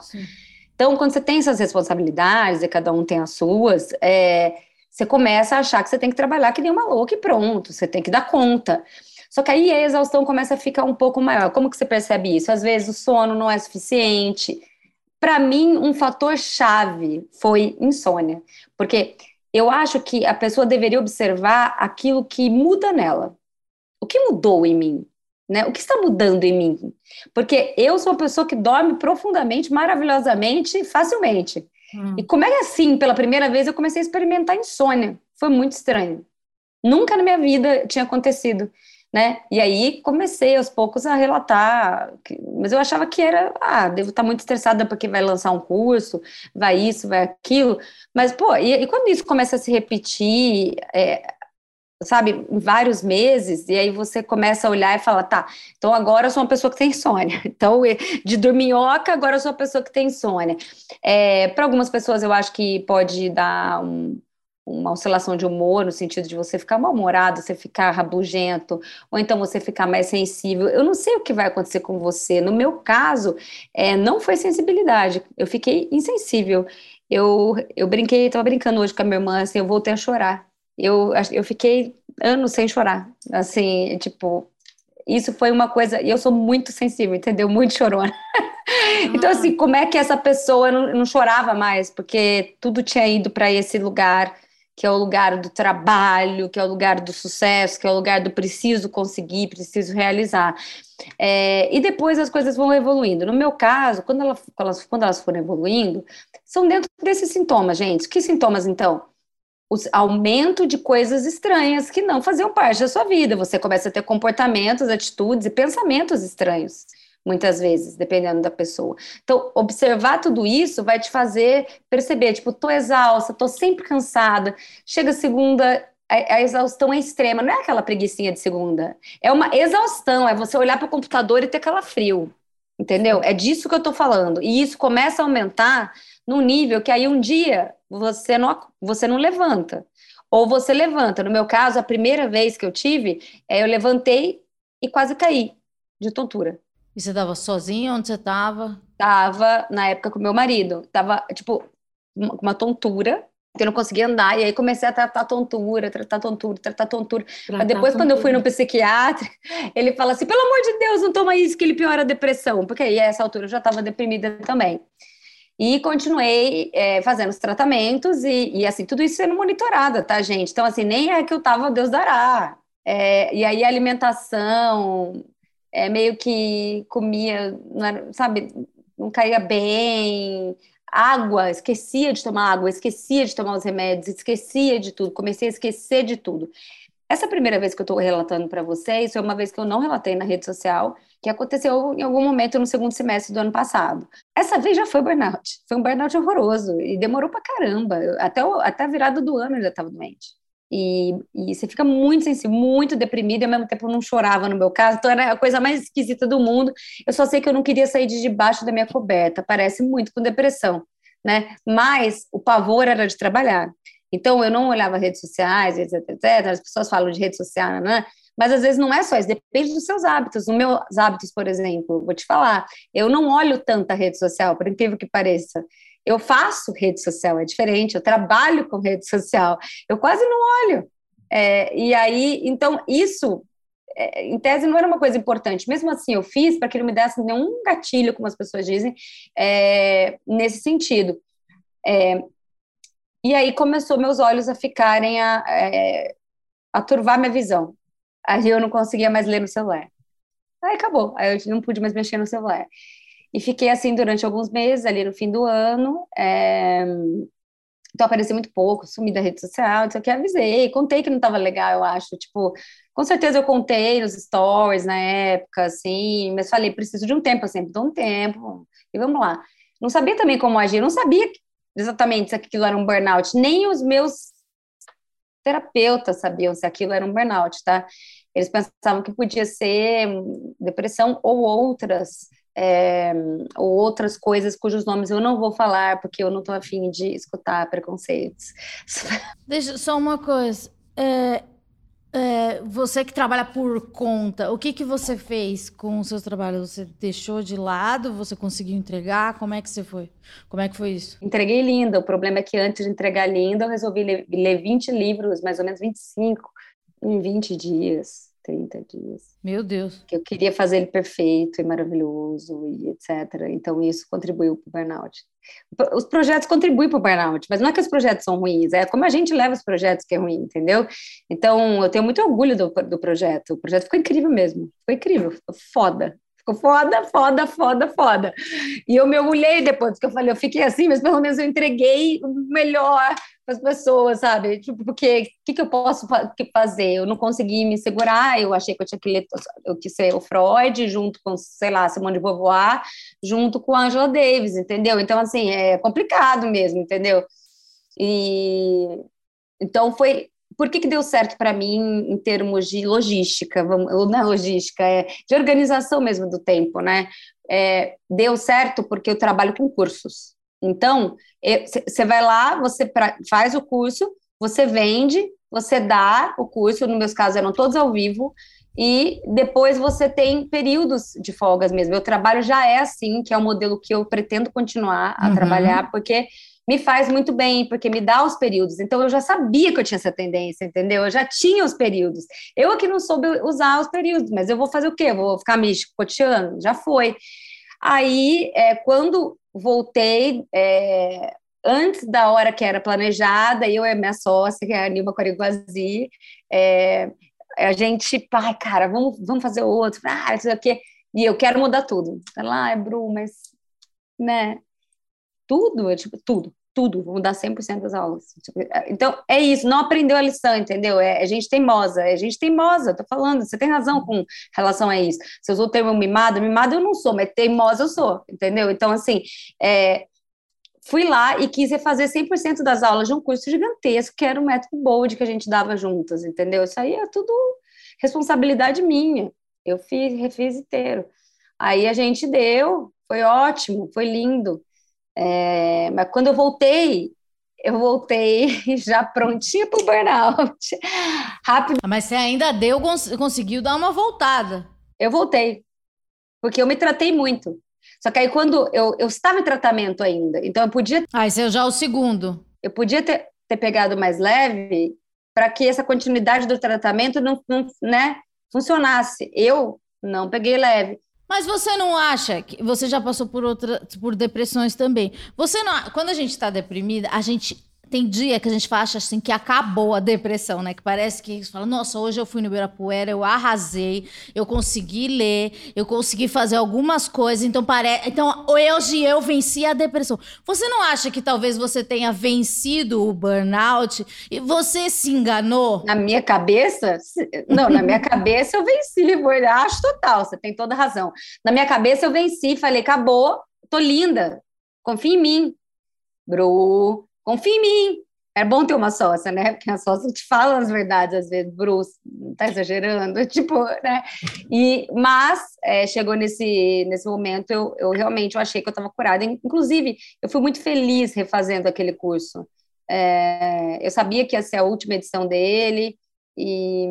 S2: Então, quando você tem essas responsabilidades, e cada um tem as suas, é, você começa a achar que você tem que trabalhar que nem uma louca e pronto, você tem que dar conta. Só que aí a exaustão começa a ficar um pouco maior. Como que você percebe isso? Às vezes o sono não é suficiente. Para mim, um fator chave foi insônia. Porque eu acho que a pessoa deveria observar aquilo que muda nela. O que mudou em mim? Né? O que está mudando em mim? Porque eu sou uma pessoa que dorme profundamente, maravilhosamente, facilmente. Hum. E como é que assim, pela primeira vez, eu comecei a experimentar insônia? Foi muito estranho. Nunca na minha vida tinha acontecido né? E aí comecei aos poucos a relatar, mas eu achava que era, ah, devo estar muito estressada porque vai lançar um curso, vai isso, vai aquilo, mas pô, e, e quando isso começa a se repetir, é, sabe, vários meses, e aí você começa a olhar e falar, tá, então agora eu sou uma pessoa que tem insônia, então de dorminhoca, agora eu sou uma pessoa que tem insônia. É, Para algumas pessoas eu acho que pode dar um uma oscilação de humor, no sentido de você ficar mal-humorado, você ficar rabugento, ou então você ficar mais sensível. Eu não sei o que vai acontecer com você. No meu caso, é, não foi sensibilidade, eu fiquei insensível. Eu, eu brinquei, estava brincando hoje com a minha irmã, assim, eu voltei a chorar. Eu, eu fiquei anos sem chorar, assim, tipo, isso foi uma coisa, e eu sou muito sensível, entendeu? Muito chorona. então, assim, como é que essa pessoa não, não chorava mais? Porque tudo tinha ido para esse lugar que é o lugar do trabalho, que é o lugar do sucesso, que é o lugar do preciso conseguir, preciso realizar. É, e depois as coisas vão evoluindo. No meu caso, quando, elas, quando elas foram evoluindo, são dentro desses sintomas, gente. Que sintomas, então? O aumento de coisas estranhas que não faziam parte da sua vida. Você começa a ter comportamentos, atitudes e pensamentos estranhos muitas vezes, dependendo da pessoa. Então, observar tudo isso vai te fazer perceber, tipo, tô exausta, tô sempre cansada. Chega segunda, a, exaustão é extrema, não é aquela preguiçinha de segunda. É uma exaustão, é você olhar para o computador e ter calafrio. Entendeu? É disso que eu tô falando. E isso começa a aumentar num nível que aí um dia você não, você não levanta. Ou você levanta. No meu caso, a primeira vez que eu tive, é, eu levantei e quase caí de tontura.
S1: E você estava sozinha? Onde você estava?
S2: Tava, na época, com meu marido. Tava, tipo, com uma tontura, que eu não conseguia andar, e aí comecei a tratar tontura, tratar tontura, tratar tontura. Tratar Mas depois, tontura. quando eu fui no psiquiatra, ele fala assim: pelo amor de Deus, não toma isso, que ele piora a depressão. Porque aí, a essa altura, eu já estava deprimida também. E continuei é, fazendo os tratamentos, e, e, assim, tudo isso sendo monitorada, tá, gente? Então, assim, nem é que eu tava, Deus dará. É, e aí, alimentação, é, meio que comia, era, sabe, não caía bem, água, esquecia de tomar água, esquecia de tomar os remédios, esquecia de tudo, comecei a esquecer de tudo. Essa primeira vez que eu estou relatando para vocês foi uma vez que eu não relatei na rede social, que aconteceu em algum momento no segundo semestre do ano passado. Essa vez já foi burnout. Foi um burnout horroroso e demorou para caramba. Até, o, até a virada do ano eu já estava doente. E, e, você fica muito sensível, muito deprimido, e ao mesmo tempo não chorava no meu caso, então era a coisa mais esquisita do mundo. Eu só sei que eu não queria sair de debaixo da minha coberta, parece muito com depressão, né? Mas o pavor era de trabalhar. Então eu não olhava redes sociais, etc, etc. As pessoas falam de rede social, né? Mas às vezes não é só isso, depende dos seus hábitos. Os meus hábitos, por exemplo, vou te falar, eu não olho tanta rede social, por incrível que pareça. Eu faço rede social, é diferente, eu trabalho com rede social, eu quase não olho. É, e aí, então, isso, é, em tese, não era uma coisa importante. Mesmo assim, eu fiz para que não me desse nenhum gatilho, como as pessoas dizem, é, nesse sentido. É, e aí começou meus olhos a ficarem a, é, a turvar minha visão. Aí eu não conseguia mais ler no celular. Aí acabou, aí eu não pude mais mexer no celular. E fiquei assim durante alguns meses, ali no fim do ano. É... Então apareci muito pouco, sumi da rede social, então que avisei, contei que não estava legal, eu acho. Tipo, com certeza eu contei nos stories na época, assim, mas falei, preciso de um tempo, assim, de um tempo, e vamos lá. Não sabia também como agir, não sabia exatamente se aquilo era um burnout, nem os meus terapeutas sabiam se aquilo era um burnout, tá? Eles pensavam que podia ser depressão ou outras é, ou outras coisas cujos nomes eu não vou falar porque eu não estou afim de escutar preconceitos.
S1: Deixa só uma coisa. É, é, você que trabalha por conta, o que, que você fez com os seus trabalhos? Você deixou de lado? Você conseguiu entregar? Como é que você foi? Como é que foi isso?
S2: Entreguei linda. O problema é que antes de entregar linda, eu resolvi ler, ler 20 livros, mais ou menos 25, em 20 dias. 30 dias.
S1: Meu Deus.
S2: Que eu queria fazer ele perfeito e maravilhoso e etc. Então isso contribuiu para o burnout. Os projetos contribuem para o burnout, mas não é que os projetos são ruins, é como a gente leva os projetos que é ruim, entendeu? Então eu tenho muito orgulho do, do projeto. O projeto ficou incrível mesmo. Ficou incrível, foda. Ficou foda, foda, foda, foda. E eu me orgulhei depois, que eu falei, eu fiquei assim, mas pelo menos eu entreguei o melhor para as pessoas, sabe? Tipo, porque o que, que eu posso fazer? Eu não consegui me segurar, eu achei que eu tinha que ler, eu quis ser o Freud, junto com, sei lá, Simone de Beauvoir, junto com a Angela Davis, entendeu? Então, assim, é complicado mesmo, entendeu? E então foi por que, que deu certo para mim em termos de logística, vamos, ou não é logística, é de organização mesmo do tempo, né? É, deu certo porque eu trabalho com cursos. Então, você vai lá, você pra, faz o curso, você vende, você dá o curso, no meus casos eram todos ao vivo, e depois você tem períodos de folgas mesmo. Meu trabalho já é assim, que é o modelo que eu pretendo continuar a uhum. trabalhar, porque me faz muito bem, porque me dá os períodos. Então eu já sabia que eu tinha essa tendência, entendeu? Eu já tinha os períodos. Eu aqui não soube usar os períodos, mas eu vou fazer o quê? vou ficar me chicoteando? Já foi. Aí, é, quando voltei, é, antes da hora que era planejada, eu e a minha sócia, que é a Nilma Coriguazi, é, a gente, ai, cara, vamos, vamos fazer outro, ah, isso aqui, e eu quero mudar tudo. Ela, ah, Bru, mas, né, tudo, tipo, tudo tudo, vou mudar 100% das aulas. Então, é isso, não aprendeu a lição, entendeu? É, é gente teimosa, é gente teimosa, tô falando, você tem razão com relação a isso. Se eu usou o termo mimado, mimado eu não sou, mas teimosa eu sou, entendeu? Então, assim, é, fui lá e quis refazer 100% das aulas de um curso gigantesco, que era o método Bold que a gente dava juntas, entendeu? Isso aí é tudo responsabilidade minha. Eu fiz, refiz inteiro. Aí a gente deu, foi ótimo, foi lindo. É, mas quando eu voltei, eu voltei já prontinha para o burnout. Rápido.
S1: Ah, mas você ainda deu, conseguiu dar uma voltada.
S2: Eu voltei, porque eu me tratei muito. Só que aí quando eu, eu estava em tratamento ainda, então eu podia.
S1: Ah, esse é já o segundo.
S2: Eu podia ter, ter pegado mais leve para que essa continuidade do tratamento não, não né, funcionasse. Eu não peguei leve.
S1: Mas você não acha que você já passou por outra, por depressões também? Você não, quando a gente está deprimida, a gente tem dia que a gente acha assim que acabou a depressão, né? Que parece que fala, nossa, hoje eu fui no Ibirapuera, eu arrasei, eu consegui ler, eu consegui fazer algumas coisas, então parece, então hoje eu venci a depressão. Você não acha que talvez você tenha vencido o burnout e você se enganou?
S2: Na minha cabeça, não, na minha cabeça eu venci, burnout total, você tem toda razão. Na minha cabeça eu venci, falei, acabou, tô linda, confia em mim. Bru, confia em mim. É bom ter uma sócia, né? Porque a sócia te fala as verdades às vezes, Bruce, tá exagerando, tipo, né? E, mas é, chegou nesse, nesse momento, eu, eu realmente eu achei que eu estava curada. Inclusive, eu fui muito feliz refazendo aquele curso. É, eu sabia que ia ser a última edição dele, e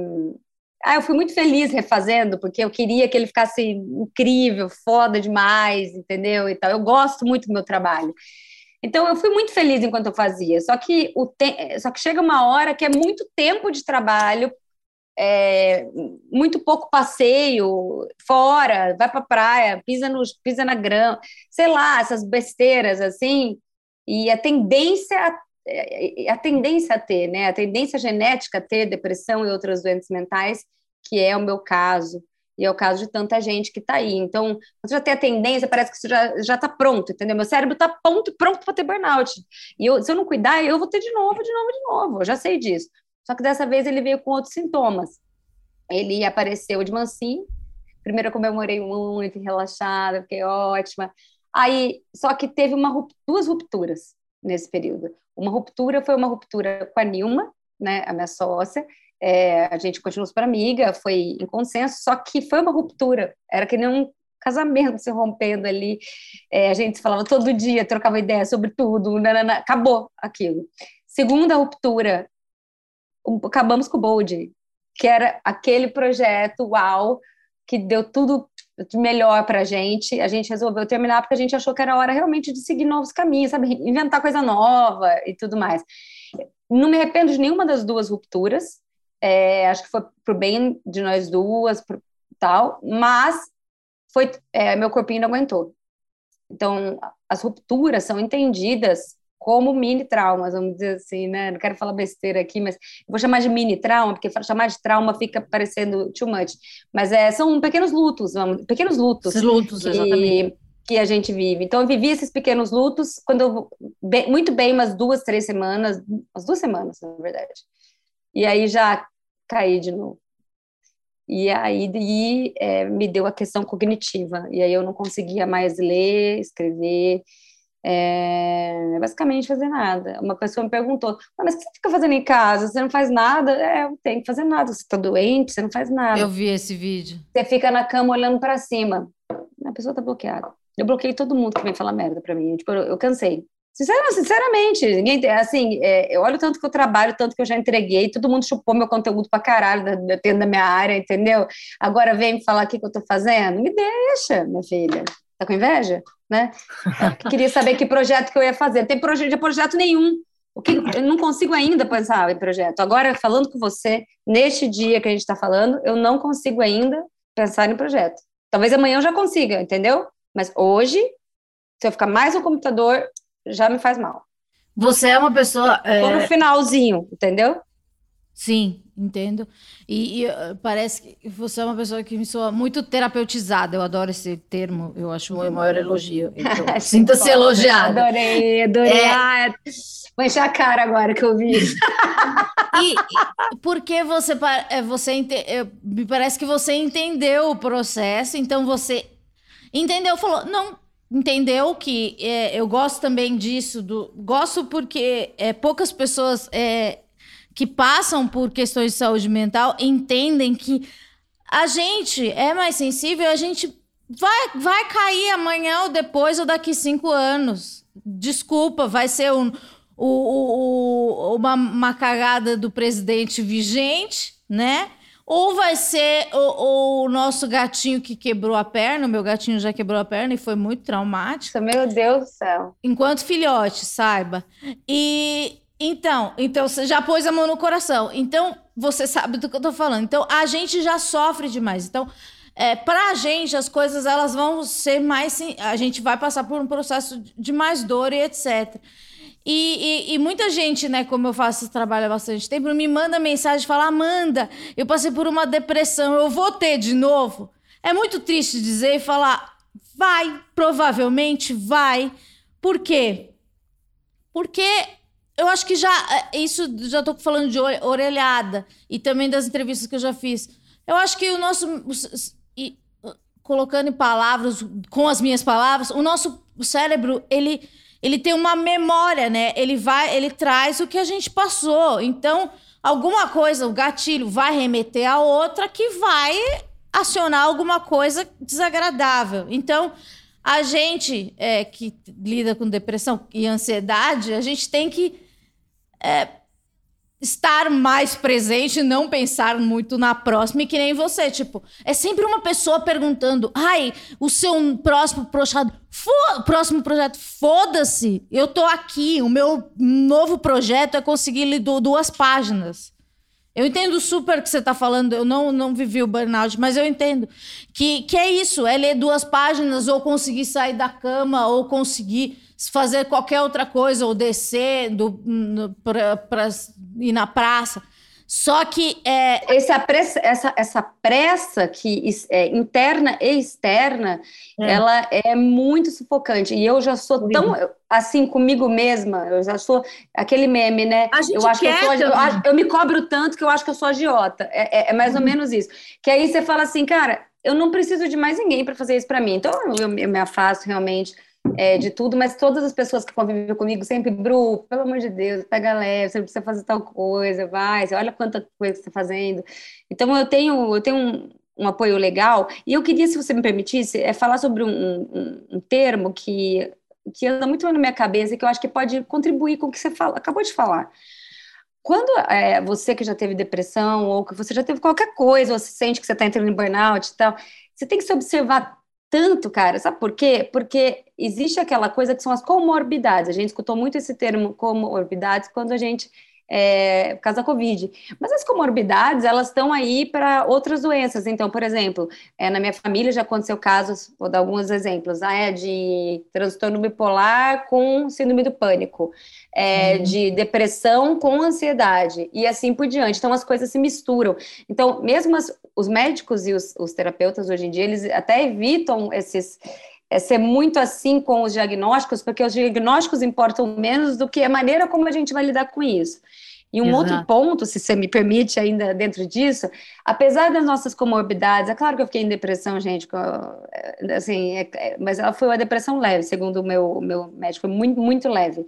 S2: ah, eu fui muito feliz refazendo, porque eu queria que ele ficasse incrível, foda demais, entendeu? E tal. Eu gosto muito do meu trabalho. Então eu fui muito feliz enquanto eu fazia. Só que o te... só que chega uma hora que é muito tempo de trabalho, é... muito pouco passeio fora, vai para praia, pisa no pisa na grama, sei lá, essas besteiras assim. E a tendência a a tendência a ter, né? A tendência genética a ter depressão e outras doenças mentais, que é o meu caso e é o caso de tanta gente que está aí. Então, você já tem a tendência, parece que já já está pronto, entendeu? Meu cérebro está pronto, pronto para ter burnout. E eu, se eu não cuidar, eu vou ter de novo, de novo, de novo. Eu já sei disso. Só que dessa vez ele veio com outros sintomas. Ele apareceu de mansinho. Primeiro eu comemorei muito, relaxada, fiquei ótima. Aí, só que teve uma, duas rupturas nesse período. Uma ruptura foi uma ruptura com a Nilma, né, a minha sócia, é, a gente continuou super amiga, foi em consenso, só que foi uma ruptura, era que nem um casamento se rompendo ali, é, a gente falava todo dia, trocava ideia sobre tudo, nanana, acabou aquilo. Segunda ruptura, acabamos com o Bold, que era aquele projeto, uau, que deu tudo melhor para a gente. A gente resolveu terminar porque a gente achou que era hora realmente de seguir novos caminhos, sabe? Inventar coisa nova e tudo mais. Não me arrependo de nenhuma das duas rupturas. É, acho que foi pro bem de nós duas, pro, tal, mas foi é, meu corpinho não aguentou. Então, as rupturas são entendidas como mini traumas, vamos dizer assim, né? Não quero falar besteira aqui, mas vou chamar de mini trauma, porque chamar de trauma fica parecendo too much. Mas é, são pequenos lutos, vamos, pequenos lutos.
S1: Esses lutos,
S2: que,
S1: exatamente.
S2: Que a gente vive. Então, eu vivi esses pequenos lutos quando eu, bem, muito bem, umas duas, três semanas, umas duas semanas, na verdade. E aí já caí de novo. E aí e, é, me deu a questão cognitiva. E aí eu não conseguia mais ler, escrever, é, basicamente fazer nada. Uma pessoa me perguntou, ah, mas o que você fica fazendo em casa? Você não faz nada? É, eu tenho que fazer nada. Você está doente, você não faz nada.
S1: Eu vi esse vídeo.
S2: Você fica na cama olhando para cima. A pessoa está bloqueada. Eu bloqueei todo mundo que vem falar merda para mim. Tipo, eu, eu cansei. Sinceramente, ninguém, assim, é, eu olho tanto que eu trabalho, tanto que eu já entreguei, todo mundo chupou meu conteúdo pra caralho, dependendo da minha área, entendeu? Agora vem me falar o que, que eu tô fazendo? Me deixa, minha filha. Tá com inveja? Né? Queria saber que projeto que eu ia fazer. Não tem projeto, projeto nenhum. O que, eu não consigo ainda pensar em projeto. Agora, falando com você, neste dia que a gente está falando, eu não consigo ainda pensar em projeto. Talvez amanhã eu já consiga, entendeu? Mas hoje, se eu ficar mais no computador, já me faz mal.
S1: Você é uma pessoa.
S2: É... Tô no finalzinho, entendeu?
S1: Sim, entendo. E, e, uh, parece que você é uma pessoa que me soa muito terapeutizada. Eu adoro esse termo, eu acho o maior elogio. Então, Sinta-se elogiada.
S2: Adorei, adorei. É... Ah, vou encher a cara agora que eu vi.
S1: e, e porque você, é, você me parece que você entendeu o processo, então você entendeu, falou, não, entendeu que é, eu gosto também disso, do, gosto porque é, poucas pessoas é, que passam por questões de saúde mental entendem que a gente é mais sensível, a gente vai, vai cair amanhã ou depois ou daqui cinco anos. Desculpa, vai ser um, o, o, uma, uma cagada do presidente vigente, né? Ou vai ser o, o, nosso gatinho que quebrou a perna, o meu gatinho já quebrou a perna e foi muito traumático.
S2: Meu Deus do céu.
S1: Enquanto filhote, saiba. E então, então você já pôs a mão no coração. Então, você sabe do que eu tô falando. Então, a gente já sofre demais. Então, é, pra gente, as coisas elas vão ser mais. A gente vai passar por um processo de mais dor e etc. E, e, e, muita gente, né, como eu faço esse trabalho há bastante tempo, me manda mensagem e fala: Amanda, eu passei por uma depressão, eu vou ter de novo. É muito triste dizer e falar: vai, provavelmente vai. Por quê? Porque eu acho que já. É, isso já tô falando de orelhada e também das entrevistas que eu já fiz. Eu acho que o nosso. Colocando em palavras, com as minhas palavras, o nosso cérebro, ele ele tem uma memória, né? Ele vai, ele traz o que a gente passou. Então, alguma coisa, o gatilho vai remeter a outra que vai acionar alguma coisa desagradável. Então, a gente é, que lida com depressão e ansiedade, a gente tem que é, estar mais presente, não pensar muito na próxima, e que nem você, tipo, é sempre uma pessoa perguntando: "Ai, o seu próximo projeto, próximo projeto, foda-se. Eu tô aqui, o meu novo projeto é conseguir ler duas páginas". Eu entendo super que você está falando, eu não, não vivi o burnout, mas eu entendo que, que é isso, é ler duas páginas ou conseguir sair da cama ou conseguir fazer qualquer outra coisa ou descer para ir na praça. Só que é...
S2: Esse apressa, essa, essa pressa que é interna e externa, é. ela é muito sufocante. E eu já sou tão assim comigo mesma, eu já sou aquele meme, né? Eu acho
S1: que eu,
S2: sou, eu, eu, me cobro tanto que eu acho que eu sou agiota. É, é, é mais ou uhum. menos isso. Que aí você fala assim, cara, eu não preciso de mais ninguém para fazer isso para mim. Então eu, eu me afasto realmente é, de tudo, mas todas as pessoas que convivem comigo sempre, Bru, pelo amor de Deus, pega leve, você precisa fazer tal coisa, vai, olha quanta coisa você está fazendo. Então eu tenho, eu tenho um, um, apoio legal, e eu queria, se você me permitisse, é falar sobre um, um, um termo que, que anda muito na minha cabeça e que eu acho que pode contribuir com o que você fala, acabou de falar. Quando é, você que já teve depressão ou que você já teve qualquer coisa, ou você sente que você está entrando em burnout e tal, você tem que se observar tanto, cara. Sabe por quê? Porque existe aquela coisa que são as comorbidades. A gente escutou muito esse termo comorbidades quando a gente é, por causa da Covid. Mas as comorbidades, elas estão aí para outras doenças. Então, por exemplo, é, na minha família já aconteceu casos, vou dar alguns exemplos, ah, é, de transtorno bipolar com síndrome do pânico, é, uhum. de depressão com ansiedade, e assim por diante. Então, as coisas se misturam. Então, mesmo as, os médicos e os, os terapeutas hoje em dia, eles até evitam esses é ser muito assim com os diagnósticos, porque os diagnósticos importam menos do que a maneira como a gente vai lidar com isso. E um Exato. outro ponto, se você me permite ainda dentro disso, apesar das nossas comorbidades, é claro que eu fiquei em depressão, gente, assim, é, é, mas ela foi uma depressão leve, segundo o meu, meu médico, foi muito, muito leve.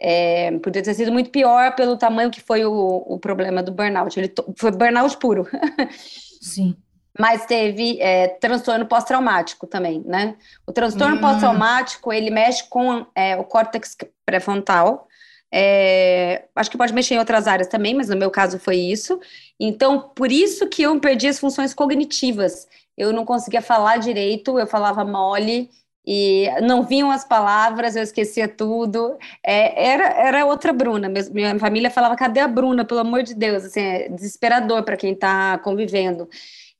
S2: É, poderia ter sido muito pior pelo tamanho que foi o, o problema do burnout. Ele foi burnout puro.
S1: Sim.
S2: Mas teve é, transtorno pós-traumático também, né? O transtorno hum. pós-traumático, ele mexe com é, o córtex pré-frontal, é, acho que pode mexer em outras áreas também, mas no meu caso foi isso. Então, por isso que eu perdi as funções cognitivas. Eu não conseguia falar direito, eu falava mole, e não vinham as palavras, eu esquecia tudo. É, era, era outra Bruna. Minha família falava: cadê a Bruna? Pelo amor de Deus, assim, é desesperador para quem está convivendo.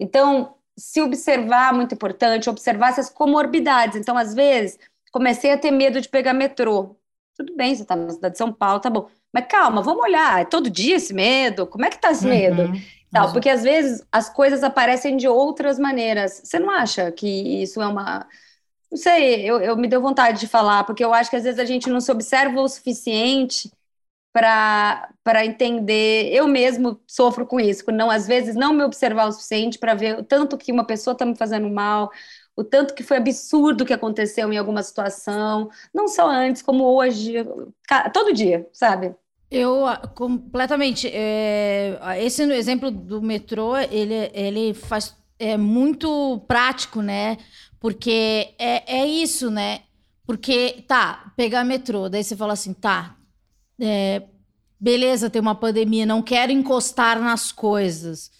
S2: Então, se observar, muito importante, observar essas comorbidades. Então, às vezes, comecei a ter medo de pegar metrô. Tudo bem, você está na cidade de São Paulo, tá bom. Mas calma, vamos olhar. É todo dia esse medo? Como é que tá esse medo? Uhum. Tal, porque às vezes as coisas aparecem de outras maneiras. Você não acha que isso é uma. Não sei, eu, eu me deu vontade de falar, porque eu acho que às vezes a gente não se observa o suficiente para entender. Eu mesmo sofro com isso, não às vezes não me observar o suficiente para ver o tanto que uma pessoa está me fazendo mal, o tanto que foi absurdo que aconteceu em alguma situação, não só antes, como hoje, todo dia, sabe?
S1: Eu ah, completamente. É, esse exemplo do metrô, ele, ele faz é muito prático, né? Porque é, é isso, né? Porque, tá, pegar metrô, daí você fala assim, tá, é, beleza, tem uma pandemia, não quero encostar nas coisas.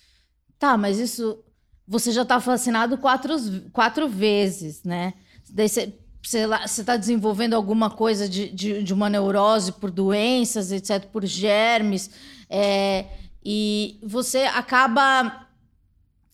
S1: Tá, mas isso. Você já está vacinado quatro, quatro vezes, né? Daí você está desenvolvendo alguma coisa de, de, de, uma neurose por doenças, etc., por germes, é, e você acaba.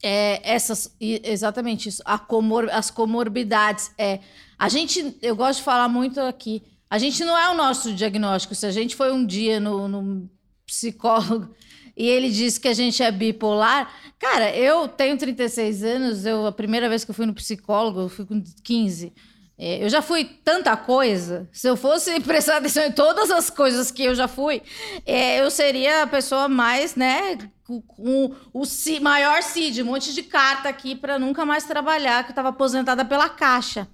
S1: É, essas exatamente isso, comor, as comorbidades. É, a gente, eu gosto de falar muito aqui, A gente não é o nosso diagnóstico. Se a gente foi um dia no, no psicólogo e ele disse que a gente é bipolar. Cara, eu tenho 36 anos, eu a primeira vez que eu fui no psicólogo, eu fui com 15. É, eu já fui tanta coisa. Se eu fosse prestar atenção em todas as coisas que eu já fui, é, eu seria a pessoa mais, né, com, o maior CID, um monte de carta aqui para nunca mais trabalhar, que eu estava aposentada pela Caixa.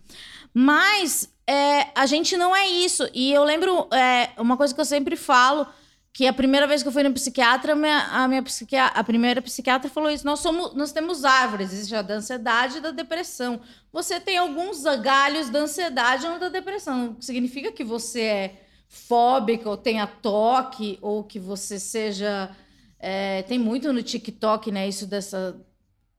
S1: Mas é, a gente não é isso. E eu lembro é, uma coisa que eu sempre falo que a primeira vez que eu fui no psiquiatra, a minha, a minha psiquiatra, a primeira psiquiatra falou isso. Nós somos, nós temos árvores, existe a da ansiedade e da depressão. Você tem alguns galhos da ansiedade ou da depressão. Significa que você é fóbica ou tenha toque ou que você seja é, tem muito no TikTok, né? Isso dessa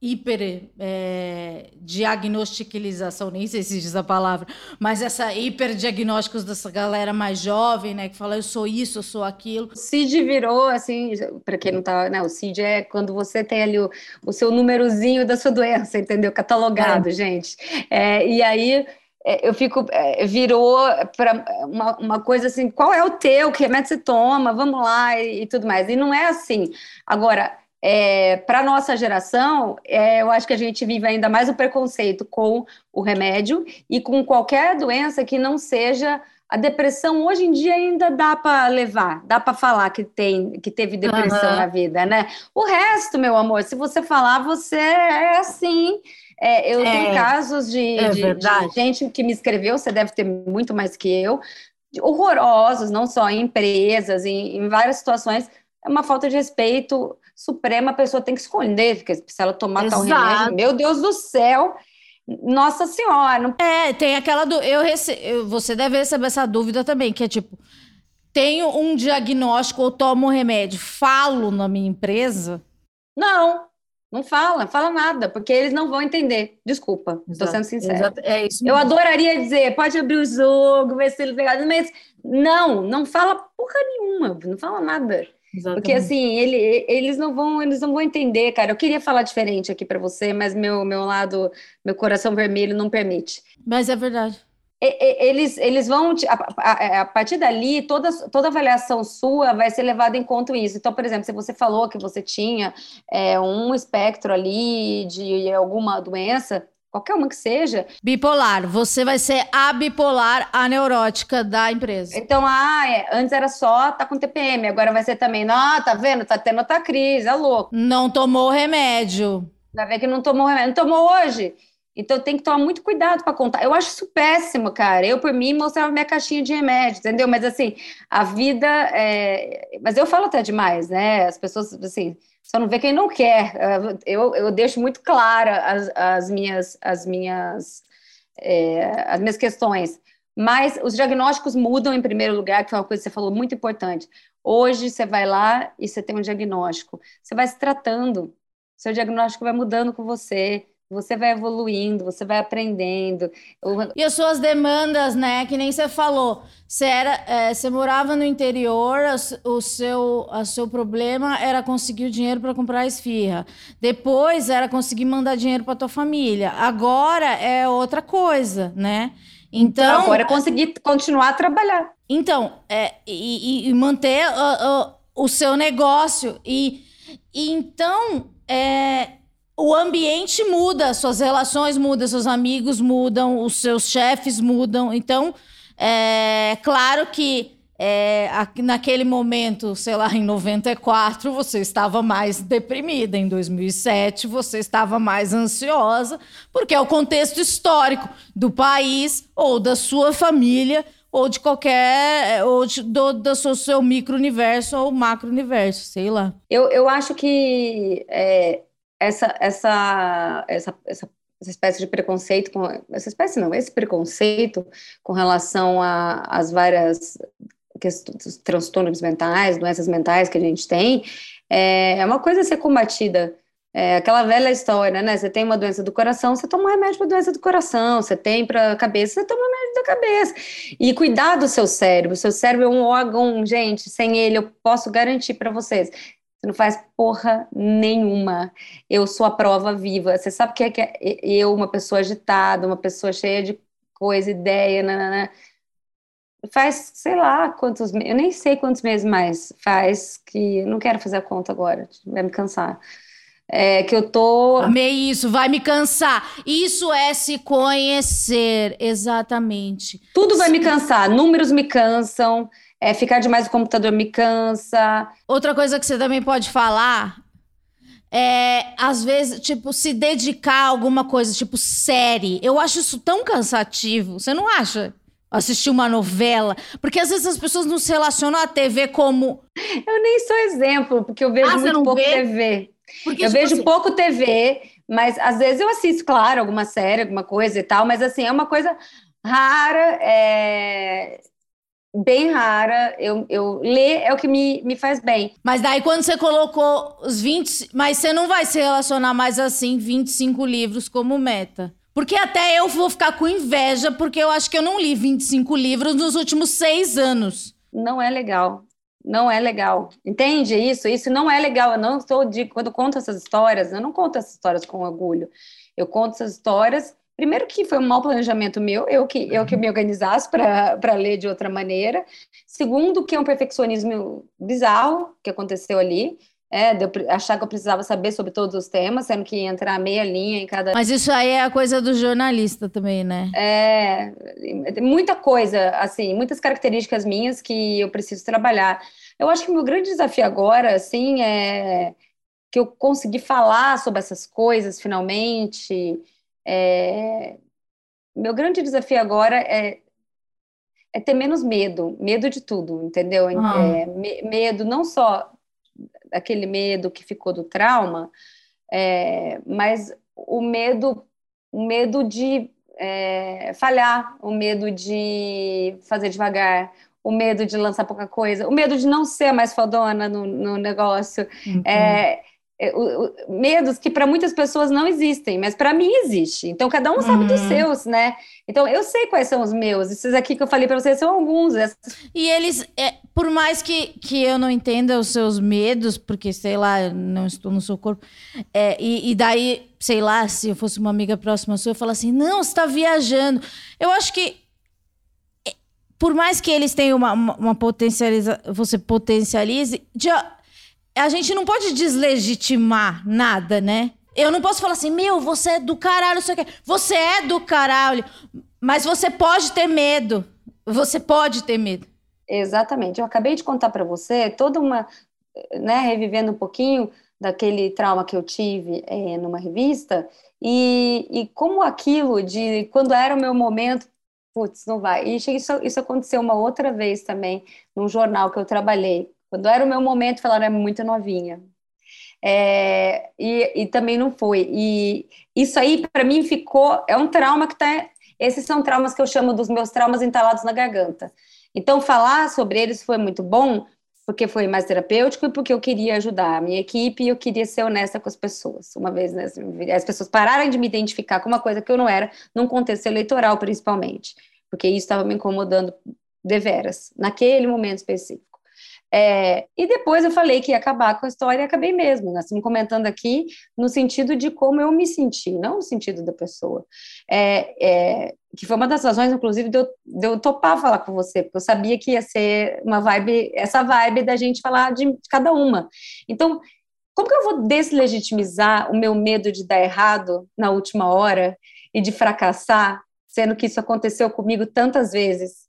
S1: hiper é, diagnosticalização, nem sei se diz a palavra, mas essa hiperdiagnósticos dessa galera mais jovem, né, que fala eu sou isso, eu sou aquilo.
S2: O CID virou assim, para quem não tá, né, o CID é quando você tem ali o, o seu númerozinho da sua doença, entendeu? Catalogado, é. gente. É, e aí é, eu fico, é, virou para uma, uma, coisa assim, qual é o teu, que remédio você toma, vamos lá e, e tudo mais. E não é assim. Agora, é, para nossa geração, é, eu acho que a gente vive ainda mais o preconceito com o remédio e com qualquer doença que não seja a depressão. Hoje em dia ainda dá para levar, dá para falar que tem, que teve depressão uhum. na vida, né? O resto, meu amor, se você falar, você é assim. É, eu é, tenho casos de, é de, de gente que me escreveu, você deve ter muito mais que eu, horrorosos, não só em empresas, em, em várias situações. É uma falta de respeito suprema, a pessoa tem que esconder, porque se ela tomar Exato. tal remédio, meu Deus do céu, nossa senhora. Não...
S1: É, tem aquela do. Eu rece... Você deve receber essa dúvida também, que é tipo: tenho um diagnóstico ou tomo um remédio, falo na minha empresa?
S2: Não, não fala, fala nada, porque eles não vão entender. Desculpa, estou sendo sincera. É isso. Eu adoraria dizer, pode abrir o jogo, ver se ele pegado, mas não, não fala porra nenhuma, não fala nada. Exatamente. Porque assim, ele, eles não vão, eles não vão entender, cara. Eu queria falar diferente aqui para você, mas meu meu lado, meu coração vermelho não permite.
S1: Mas é verdade.
S2: Eles, eles vão, a, a, a, partir dali, toda, toda avaliação sua vai ser levada em conta isso. Então, por exemplo, se você falou que você tinha é, um espectro ali de alguma doença, qualquer uma que seja.
S1: Bipolar, você vai ser a bipolar, a neurótica da empresa.
S2: Então, ah, é, antes era só tá com TPM, agora vai ser também, não, tá vendo, tá tendo outra crise, é louco.
S1: Não tomou remédio.
S2: Vai ver que não tomou remédio, não tomou hoje. Então tem que tomar muito cuidado para contar. Eu acho isso péssimo, cara. Eu, por mim, mostrava minha caixinha de remédio, entendeu? Mas assim, a vida. É... Mas eu falo até demais, né? As pessoas, assim, só não vê quem não quer. Eu, eu deixo muito clara as, as minhas, as minhas, é, as minhas questões. Mas os diagnósticos mudam em primeiro lugar, que foi uma coisa que você falou muito importante. Hoje você vai lá e você tem um diagnóstico. Você vai se tratando. Seu diagnóstico vai mudando com você você vai evoluindo, você vai aprendendo.
S1: E as suas demandas, né? Que nem você falou. Você, era, é, você morava no interior, o seu, o seu problema era conseguir o dinheiro para comprar a esfirra. Depois era conseguir mandar dinheiro para tua família. Agora é outra coisa, né?
S2: Então, agora é conseguir continuar a trabalhar.
S1: Então, é, e, e manter uh, uh, o seu negócio. E, e então, é, o ambiente muda, suas relações mudam, seus amigos mudam, os seus chefes mudam. Então, é claro que é, naquele momento, sei lá, em 94, você estava mais deprimida. Em 2007, você estava mais ansiosa, porque é o contexto histórico do país ou da sua família ou de qualquer, ou de, do, do seu, seu micro-universo ou macro-universo, sei lá.
S2: Eu, eu acho que é, essa, essa, essa, essa, essa espécie de preconceito, com, essa espécie não, esse preconceito com relação às várias questões, transtornos mentais, doenças mentais que a gente tem, é, é uma coisa a ser combatida. É aquela velha história, né? Você tem uma doença do coração, você toma um remédio para doença do coração. Você tem para cabeça, você toma um remédio da cabeça. E cuidar do seu cérebro. O seu cérebro é um órgão, gente, sem ele, eu posso garantir para vocês, você não faz porra nenhuma. Eu sou a prova viva. Você sabe o que é que é eu, uma pessoa agitada, uma pessoa cheia de coisa, ideia, nanana. faz, sei lá, quantos eu nem sei quantos meses mais faz que não quero fazer a conta agora, vai me cansar. É, que eu tô.
S1: Amei isso, vai me cansar. Isso é se conhecer, exatamente.
S2: Tudo vai me cansar. Números me cansam, é, ficar demais no computador me cansa.
S1: Outra coisa que você também pode falar é, às vezes, tipo, se dedicar a alguma coisa, tipo, série. Eu acho isso tão cansativo. Você não acha? Assistir uma novela. Porque às vezes as pessoas não se relacionam à TV como.
S2: Eu nem sou exemplo, porque eu vejo ah, muito pouco vê? TV. Porque, eu tipo vejo assim... pouco TV, mas às vezes eu assisto, claro, alguma série, alguma coisa e tal, mas assim, é uma coisa rara. É bem rara. Eu, eu ler é o que me, me faz bem.
S1: Mas daí quando você colocou os 20, mas você não vai se relacionar mais assim 25 livros como meta. Porque até eu vou ficar com inveja, porque eu acho que eu não li 25 livros nos últimos seis anos.
S2: Não é legal. Não é legal. Entende isso? Isso não é legal. Eu não estou de. Quando eu conto essas histórias, eu não conto essas histórias com orgulho. Eu conto essas histórias Primeiro que foi um mau planejamento meu, eu que, eu que uhum. me organizasse para ler de outra maneira. Segundo, que é um perfeccionismo bizarro que aconteceu ali. É, de eu achar que eu precisava saber sobre todos os temas, sendo que ia entrar meia linha em cada.
S1: Mas isso aí é a coisa do jornalista também, né?
S2: É, muita coisa, assim, muitas características minhas que eu preciso trabalhar. Eu acho que o meu grande desafio agora, assim, é que eu consegui falar sobre essas coisas finalmente é, meu grande desafio agora é, é ter menos medo, medo de tudo, entendeu? Ah. É, me, medo não só aquele medo que ficou do trauma, é, mas o medo, o medo de é, falhar, o medo de fazer devagar, o medo de lançar pouca coisa, o medo de não ser mais fodona no, no negócio. Uhum. É, é, medos que para muitas pessoas não existem, mas para mim existe. Então cada um sabe uhum. dos seus, né? Então eu sei quais são os meus. Esses aqui que eu falei para vocês são alguns.
S1: E eles, é, por mais que, que eu não entenda os seus medos, porque sei lá, não estou no seu corpo, é, e, e, daí, sei lá, se eu fosse uma amiga próxima sua, eu falo assim, não, você está viajando. Eu acho que é, por mais que eles tenham uma, uma, uma potencializa, você potencialize, já a gente não pode deslegitimar nada, né? Eu não posso falar assim, meu, você é do caralho, você, você é do caralho, mas você pode ter medo. Você pode ter medo.
S2: Exatamente. Eu acabei de contar para você toda uma, né, revivendo um pouquinho daquele trauma que eu tive é, numa revista e, e como aquilo de quando era o meu momento, putz, não vai. E isso, isso aconteceu uma outra vez também num jornal que eu trabalhei. Quando era o meu momento, falaram, é muito novinha. É, e, e, também não foi. E isso aí, para mim, ficou. É um trauma que está. Esses são traumas que eu chamo dos meus traumas entalados na garganta. Então, falar sobre eles foi muito bom, porque foi mais terapêutico e porque eu queria ajudar a minha equipe e eu queria ser honesta com as pessoas. Uma vez né, as pessoas pararam de me identificar com uma coisa que eu não era, num contexto eleitoral, principalmente, porque isso estava me incomodando deveras, naquele momento específico. É, e depois eu falei que ia acabar com a história e acabei mesmo, né? assim, comentando aqui no sentido de como eu me senti, não no sentido da pessoa. É, é, que foi uma das razões, inclusive, de eu, de eu, topar falar com você, porque eu sabia que ia ser uma vibe, essa vibe da gente falar de, de cada uma. Então, como que eu vou deslegitimizar o meu medo de dar errado na última hora e de fracassar, sendo que isso aconteceu comigo tantas vezes?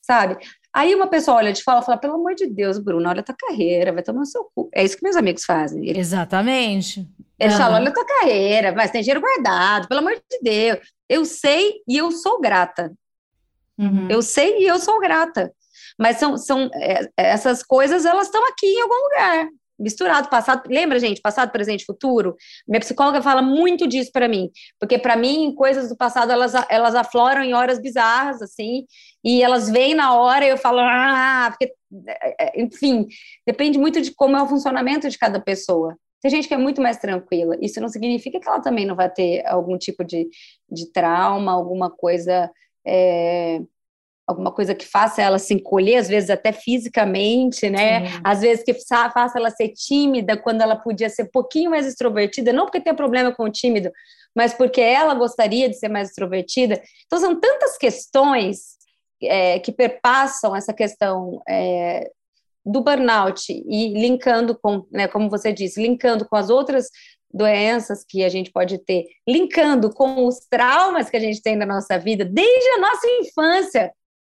S2: Sabe? Aí uma pessoa olha de fala e fala, pelo amor de Deus, Bruno, olha a tua carreira, vai tomar no seu cu. É isso que meus amigos fazem.
S1: Eles, Exatamente.
S2: Eles uhum. falam, olha a tua carreira, mas tem dinheiro guardado, pelo amor de Deus. Eu sei e eu sou grata. Uhum. Eu sei e eu sou grata. Mas são, são é, essas coisas, elas estão aqui em algum lugar misturado, passado, lembra, gente, passado, presente, futuro? Minha psicóloga fala muito disso para mim, porque para mim, coisas do passado, elas, elas afloram em horas bizarras, assim, e elas vêm na hora e eu falo, ah, porque, é, é, enfim, depende muito de como é o funcionamento de cada pessoa. Tem gente que é muito mais tranquila, isso não significa que ela também não vai ter algum tipo de, de trauma, alguma coisa... É, alguma coisa que faça ela se encolher, às vezes até fisicamente, né? Sim. Às vezes que faça ela ser tímida quando ela podia ser um pouquinho mais extrovertida, não porque tem problema com o tímido, mas porque ela gostaria de ser mais extrovertida. Então são tantas questões é, que perpassam essa questão é, do burnout e linkando com, né, como você disse, linkando com as outras doenças que a gente pode ter, linkando com os traumas que a gente tem na nossa vida, desde a nossa infância,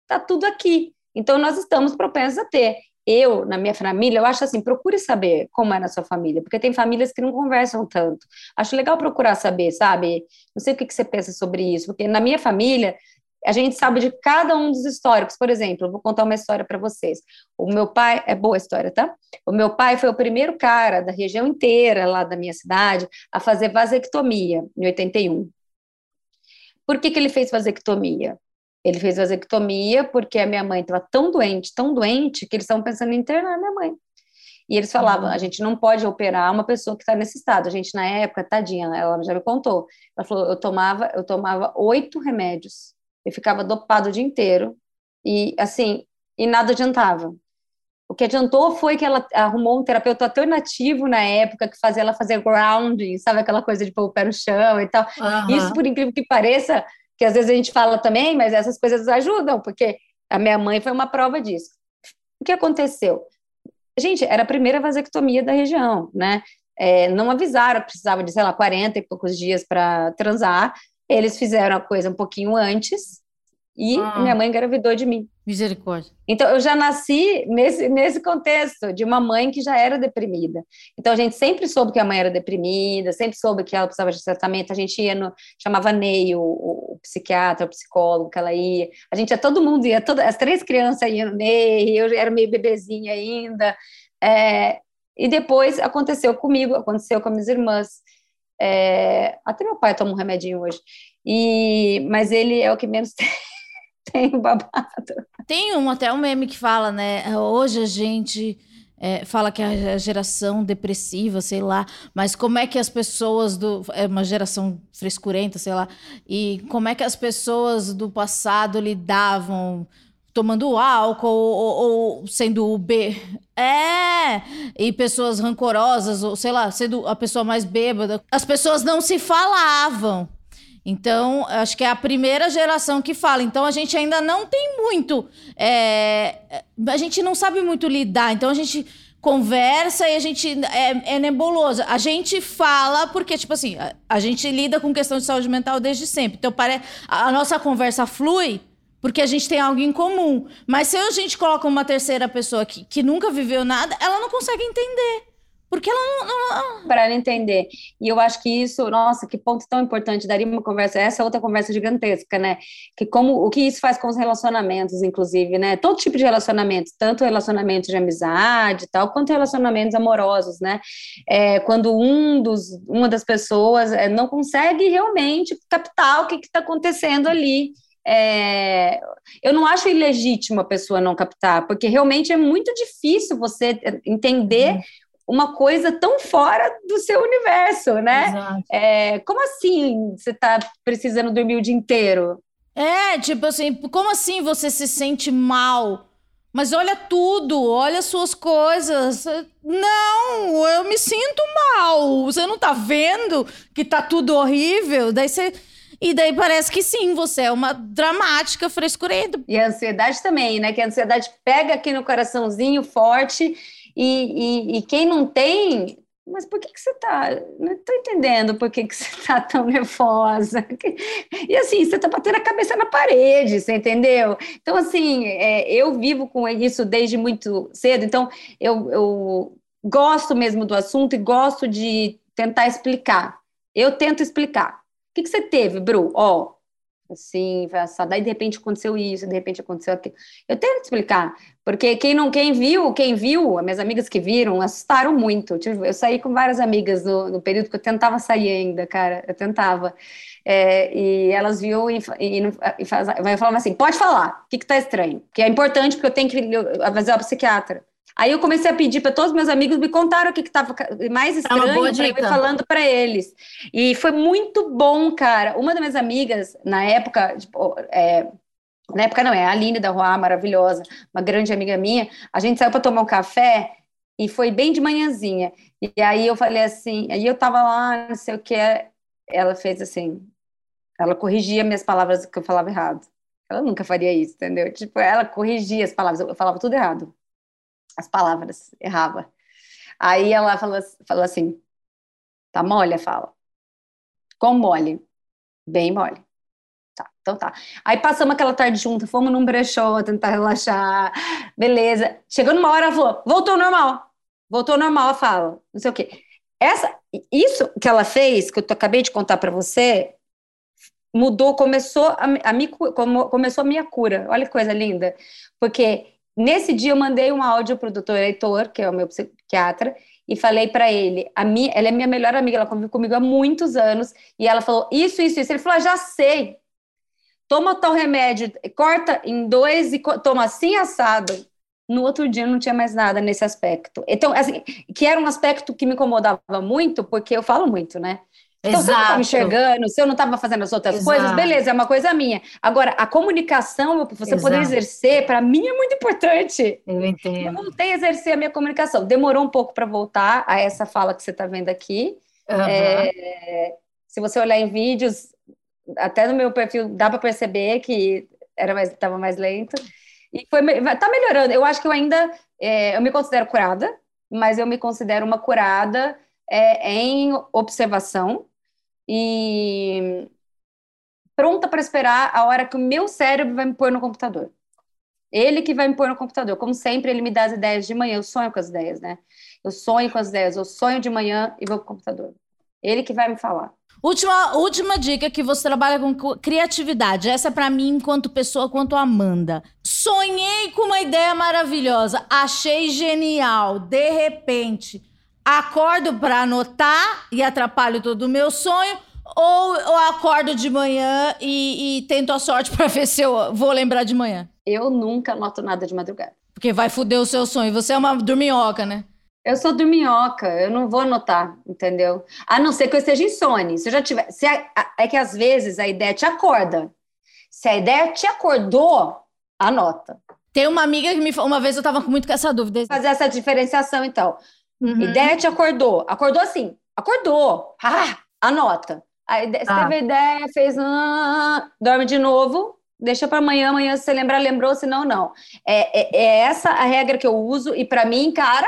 S2: tá tudo aqui. Então, nós estamos propensos a ter. Eu, na minha família, eu acho assim, procure saber como é na sua família, porque tem famílias que não conversam tanto. Acho legal procurar saber, sabe? Não sei o que, que você pensa sobre isso, porque na minha família, a gente sabe de cada um dos históricos. Por exemplo, vou contar uma história para vocês. O meu pai, é boa a história, tá? O meu pai foi o primeiro cara da região inteira lá da minha cidade a fazer vasectomia em 81. Por que, que ele fez vasectomia? Ele fez vasectomia porque a minha mãe estava tão doente, tão doente, que eles estavam pensando em internar a minha mãe. E eles falavam: uhum. a gente não pode operar uma pessoa que está nesse estado. A gente, na época, tadinha, ela já me contou. Ela falou: eu tomava, eu tomava oito remédios eu ficava dopado o dia inteiro e assim, e nada adiantava. O que adiantou foi que ela arrumou um terapeuta alternativo na época que fazia ela fazer grounding, sabe aquela coisa de pôr o pé no chão e tal. Uhum. Isso, por incrível que pareça, que às vezes a gente fala também, mas essas coisas ajudam, porque a minha mãe foi uma prova disso. O que aconteceu? Gente, era a primeira vasectomia da região, né? É, não avisaram, precisava de, sei lá, 40 e poucos dias para transar. Eles fizeram a coisa um pouquinho antes e ah. minha mãe engravidou de mim.
S1: Misericórdia.
S2: Então, eu já nasci nesse, nesse contexto de uma mãe que já era deprimida. Então, a gente sempre soube que a mãe era deprimida, sempre soube que ela precisava de tratamento. A gente ia no. chamava Ney, o, o psiquiatra, o psicólogo, que ela ia. A gente ia, todo mundo ia, as três crianças iam no Ney, eu era meio bebezinha ainda. É, e depois aconteceu comigo, aconteceu com as minhas irmãs. É, até meu pai toma um remedinho hoje. E, mas ele é o que menos tem, tem babado.
S1: Tem um, até um meme que fala, né? Hoje a gente é, fala que é a geração depressiva, sei lá, mas como é que as pessoas do. É uma geração frescurenta, sei lá, e como é que as pessoas do passado lidavam tomando álcool ou, ou sendo B. É! E pessoas rancorosas, ou sei lá, sendo a pessoa mais bêbada. As pessoas não se falavam. Então, acho que é a primeira geração que fala. Então, a gente ainda não tem muito. É, a gente não sabe muito lidar. Então, a gente conversa e a gente é, é nebuloso. A gente fala porque, tipo assim, a, a, gente lida com questão de saúde mental desde sempre. Então, pare, a, a nossa conversa flui porque a gente tem algo em comum. Mas se a gente coloca uma terceira pessoa que, que nunca viveu nada, ela não consegue entender. Porque ela não. não...
S2: Para ela entender. E eu acho que isso, nossa, que ponto tão importante. Daria uma conversa, essa é outra conversa gigantesca, né? Que como o que isso faz com os relacionamentos, inclusive, né? Todo tipo de relacionamentos, tanto relacionamentos de amizade e tal, quanto relacionamentos amorosos, né? É, quando um dos, uma das pessoas é, não consegue realmente captar o que está acontecendo ali é, eu não acho ilegítimo a pessoa não captar, porque realmente é muito difícil você entender uhum. Uma coisa tão fora do seu universo, né? É, como assim você está precisando dormir o dia inteiro?
S1: É, tipo assim, como assim você se sente mal? Mas olha tudo, olha suas coisas. Não, eu me sinto mal. Você não tá vendo que tá tudo horrível? Daí você e daí parece que sim, você é uma dramática frescurenta.
S2: E a ansiedade também, né? Que a ansiedade pega aqui no coraçãozinho forte e, e, e quem não tem mas por que, que você está? Não estou entendendo por que, que você está tão nervosa. E assim, você está batendo a cabeça na parede, você entendeu? Então, assim, é, eu vivo com isso desde muito cedo, então eu, eu gosto mesmo do assunto e gosto de tentar explicar. Eu tento explicar que, que você teve, Bru? Ó, assim, assado. Daí de repente aconteceu isso, de repente aconteceu aquilo. Eu tenho que explicar, porque quem não, quem viu, quem viu, as minhas amigas que viram, assustaram muito. Eu saí com várias amigas no, no período que eu tentava sair ainda, cara, eu tentava. É, e elas viam e, e, e faz, falavam assim: pode falar, o que, que tá estranho? Que é importante, porque eu tenho que avisar o psiquiatra. Aí eu comecei a pedir para todos meus amigos me contaram o que estava mais é estranho eu ir falando para eles. E foi muito bom, cara. Uma das minhas amigas, na época, tipo, é, na época não, é a Aline da Rua, maravilhosa, uma grande amiga minha, a gente saiu para tomar um café e foi bem de manhãzinha. E aí eu falei assim, aí eu tava lá, não sei o que, ela fez assim, ela corrigia minhas palavras que eu falava errado. Ela nunca faria isso, entendeu? Tipo, ela corrigia as palavras, eu falava tudo errado. As palavras, errava. Aí ela falou, falou assim: tá mole a fala. Com mole. Bem mole. Tá, então tá. Aí passamos aquela tarde junto, fomos num brechó tentar relaxar, beleza. Chegou numa hora, ela falou: voltou normal. Voltou normal a fala. Não sei o quê. Essa, isso que ela fez, que eu acabei de contar para você, mudou, começou a, a me, começou a minha cura. Olha que coisa linda. Porque nesse dia eu mandei um áudio para o doutor Heitor, que é o meu psiquiatra, e falei para ele, a minha, ela é minha melhor amiga, ela convive comigo há muitos anos, e ela falou isso, isso, isso. Ele falou, ah, já sei. Toma tal remédio, corta em dois e toma assim assado. No outro dia não tinha mais nada nesse aspecto. Então, assim, que era um aspecto que me incomodava muito, porque eu falo muito, né? Então, Exato. se eu não estava enxergando, se eu não estava fazendo as outras Exato. coisas, beleza, é uma coisa minha. Agora, a comunicação, você Exato. poder exercer, para mim é muito importante.
S1: Eu entendo.
S2: Eu voltei a exercer a minha comunicação. Demorou um pouco para voltar a essa fala que você está vendo aqui. Uhum. É, se você olhar em vídeos, até no meu perfil dá para perceber que era mais estava mais lento. E foi tá melhorando. Eu acho que eu ainda é, eu me considero curada, mas eu me considero uma curada é, em observação e pronta para esperar a hora que o meu cérebro vai me pôr no computador. Ele que vai me pôr no computador. Como sempre, ele me dá as ideias de manhã. Eu sonho com as ideias, né? Eu sonho com as ideias. Eu sonho de manhã e vou pro computador. Ele que vai me falar.
S1: Última, última dica que você trabalha com criatividade. Essa é para mim enquanto pessoa, quanto Amanda. Sonhei com uma ideia maravilhosa, achei genial. De repente, acordo para anotar e atrapalho todo o meu sonho, ou eu acordo de manhã e, e tento a sorte para ver se eu vou lembrar de manhã?
S2: Eu nunca anoto nada de madrugada.
S1: Porque vai foder o seu sonho. Você é uma dorminhoca, né?
S2: Eu sou dorminhoca, eu não vou anotar, entendeu? A não ser que eu esteja insone. Se eu já tiver. Se a, é que às vezes a ideia te acorda. Se a ideia te acordou, anota.
S1: Tem uma amiga que me uma vez eu tava com muito com essa dúvida.
S2: Fazer essa diferenciação, então. Uhum. Ideia te acordou. Acordou assim. Acordou. Ah, anota. Aí você ah. teve ideia, fez. Ah, dorme de novo. Deixa para amanhã, amanhã se você lembrar, lembrou, senão não. É, é, é essa a regra que eu uso, e para mim, cara,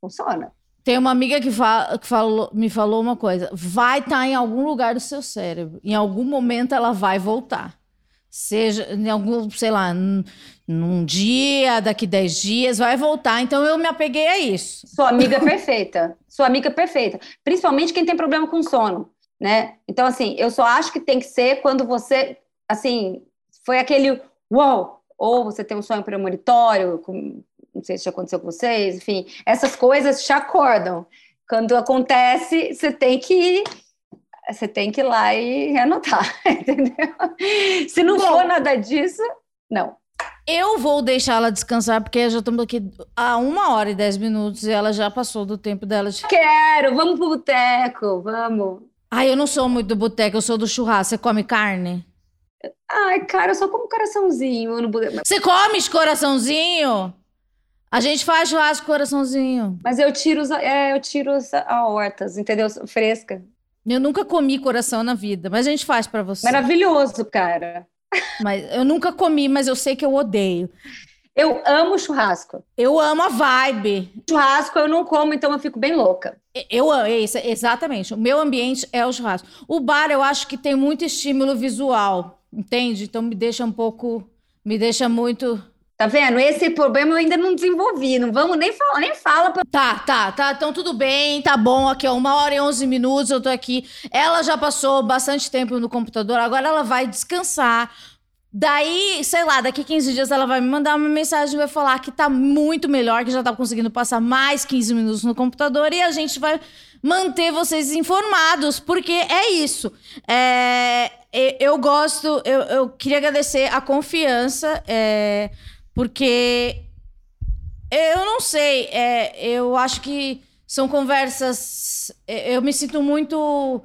S2: funciona.
S1: Tem uma amiga que, fala, que falou, me falou uma coisa: vai estar tá em algum lugar do seu cérebro. Em algum momento ela vai voltar. Seja em algum, sei lá, num dia, daqui 10 dias, vai voltar. Então eu me apeguei a isso.
S2: Sua amiga perfeita. Sua amiga perfeita. Principalmente quem tem problema com sono, né? Então, assim, eu só acho que tem que ser quando você, assim, foi aquele uau, ou você tem um sonho premonitório, com, não sei se já aconteceu com vocês, enfim, essas coisas te acordam. Quando acontece, você tem que você tem que ir lá e anotar, entendeu? Se não Bom, for nada disso, não.
S1: Eu vou deixar ela descansar, porque já estamos aqui há uma hora e dez minutos e ela já passou do tempo dela. De...
S2: Quero, vamos pro boteco, vamos.
S1: Ai, eu não sou muito do boteco, eu sou do churrasco. Você come carne?
S2: Ai, cara, eu só como coraçãozinho no boteco.
S1: Você come coraçãozinho? A gente faz churrasco coraçãozinho.
S2: Mas eu tiro, os, é, eu tiro a hortas, entendeu? Fresca.
S1: Eu nunca comi coração na vida, mas a gente faz para você.
S2: Maravilhoso, cara.
S1: Mas eu nunca comi, mas eu sei que eu odeio.
S2: Eu amo churrasco.
S1: Eu amo a vibe.
S2: Churrasco eu não como, então eu fico bem louca.
S1: Eu amo, é isso, exatamente. O meu ambiente é o churrasco. O bar eu acho que tem muito estímulo visual, entende? Então me deixa um pouco, me deixa muito
S2: Tá vendo? Esse problema eu ainda não desenvolvi. Não vamos nem falar, nem fala. Pra...
S1: Tá, tá, tá. Então tudo bem, tá bom. Aqui, ó, uma hora e onze minutos eu tô aqui. Ela já passou bastante tempo no computador, agora ela vai descansar. Daí, sei lá, daqui 15 dias ela vai me mandar uma mensagem e vai falar que tá muito melhor, que já tá conseguindo passar mais 15 minutos no computador e a gente vai manter vocês informados, porque é isso. É, eu gosto, eu, eu queria agradecer a confiança. É, porque eu não sei, é, eu acho que são conversas. É, eu me sinto muito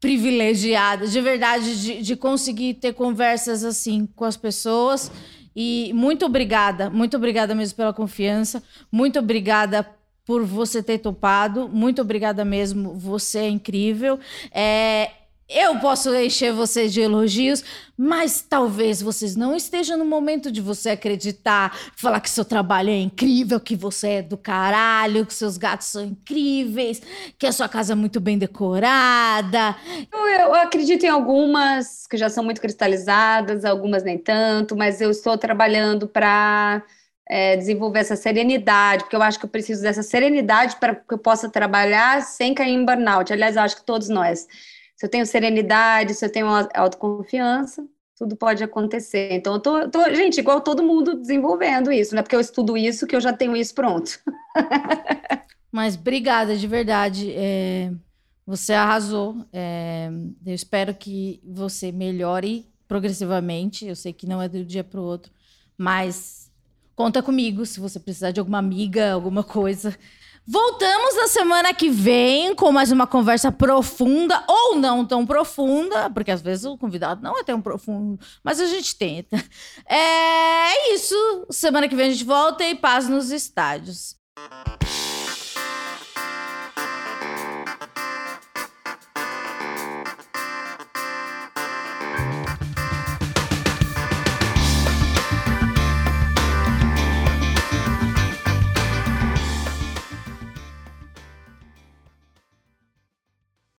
S1: privilegiada, de verdade, de, de conseguir ter conversas assim com as pessoas. E muito obrigada, muito obrigada mesmo pela confiança, muito obrigada por você ter topado, muito obrigada mesmo, você é incrível. É, eu posso encher vocês de elogios, mas talvez vocês não estejam no momento de você acreditar, falar que seu trabalho é incrível, que você é do caralho, que seus gatos são incríveis, que a sua casa é muito bem decorada.
S2: Eu, eu acredito em algumas que já são muito cristalizadas, algumas nem tanto, mas eu estou trabalhando para é, desenvolver essa serenidade, porque eu acho que eu preciso dessa serenidade para que eu possa trabalhar sem cair em burnout. Aliás, eu acho que todos nós se eu tenho serenidade, se eu tenho autoconfiança, tudo pode acontecer. Então, eu tô, tô, gente, igual todo mundo desenvolvendo isso, não é porque eu estudo isso que eu já tenho isso pronto.
S1: Mas obrigada, de verdade. É, você arrasou. É, eu espero que você melhore progressivamente. Eu sei que não é do dia para o outro, mas conta comigo se você precisar de alguma amiga, alguma coisa. Voltamos na semana que vem com mais uma conversa profunda ou não tão profunda, porque às vezes o convidado não é tão profundo, mas a gente tenta. É isso. Semana que vem a gente volta e paz nos estádios.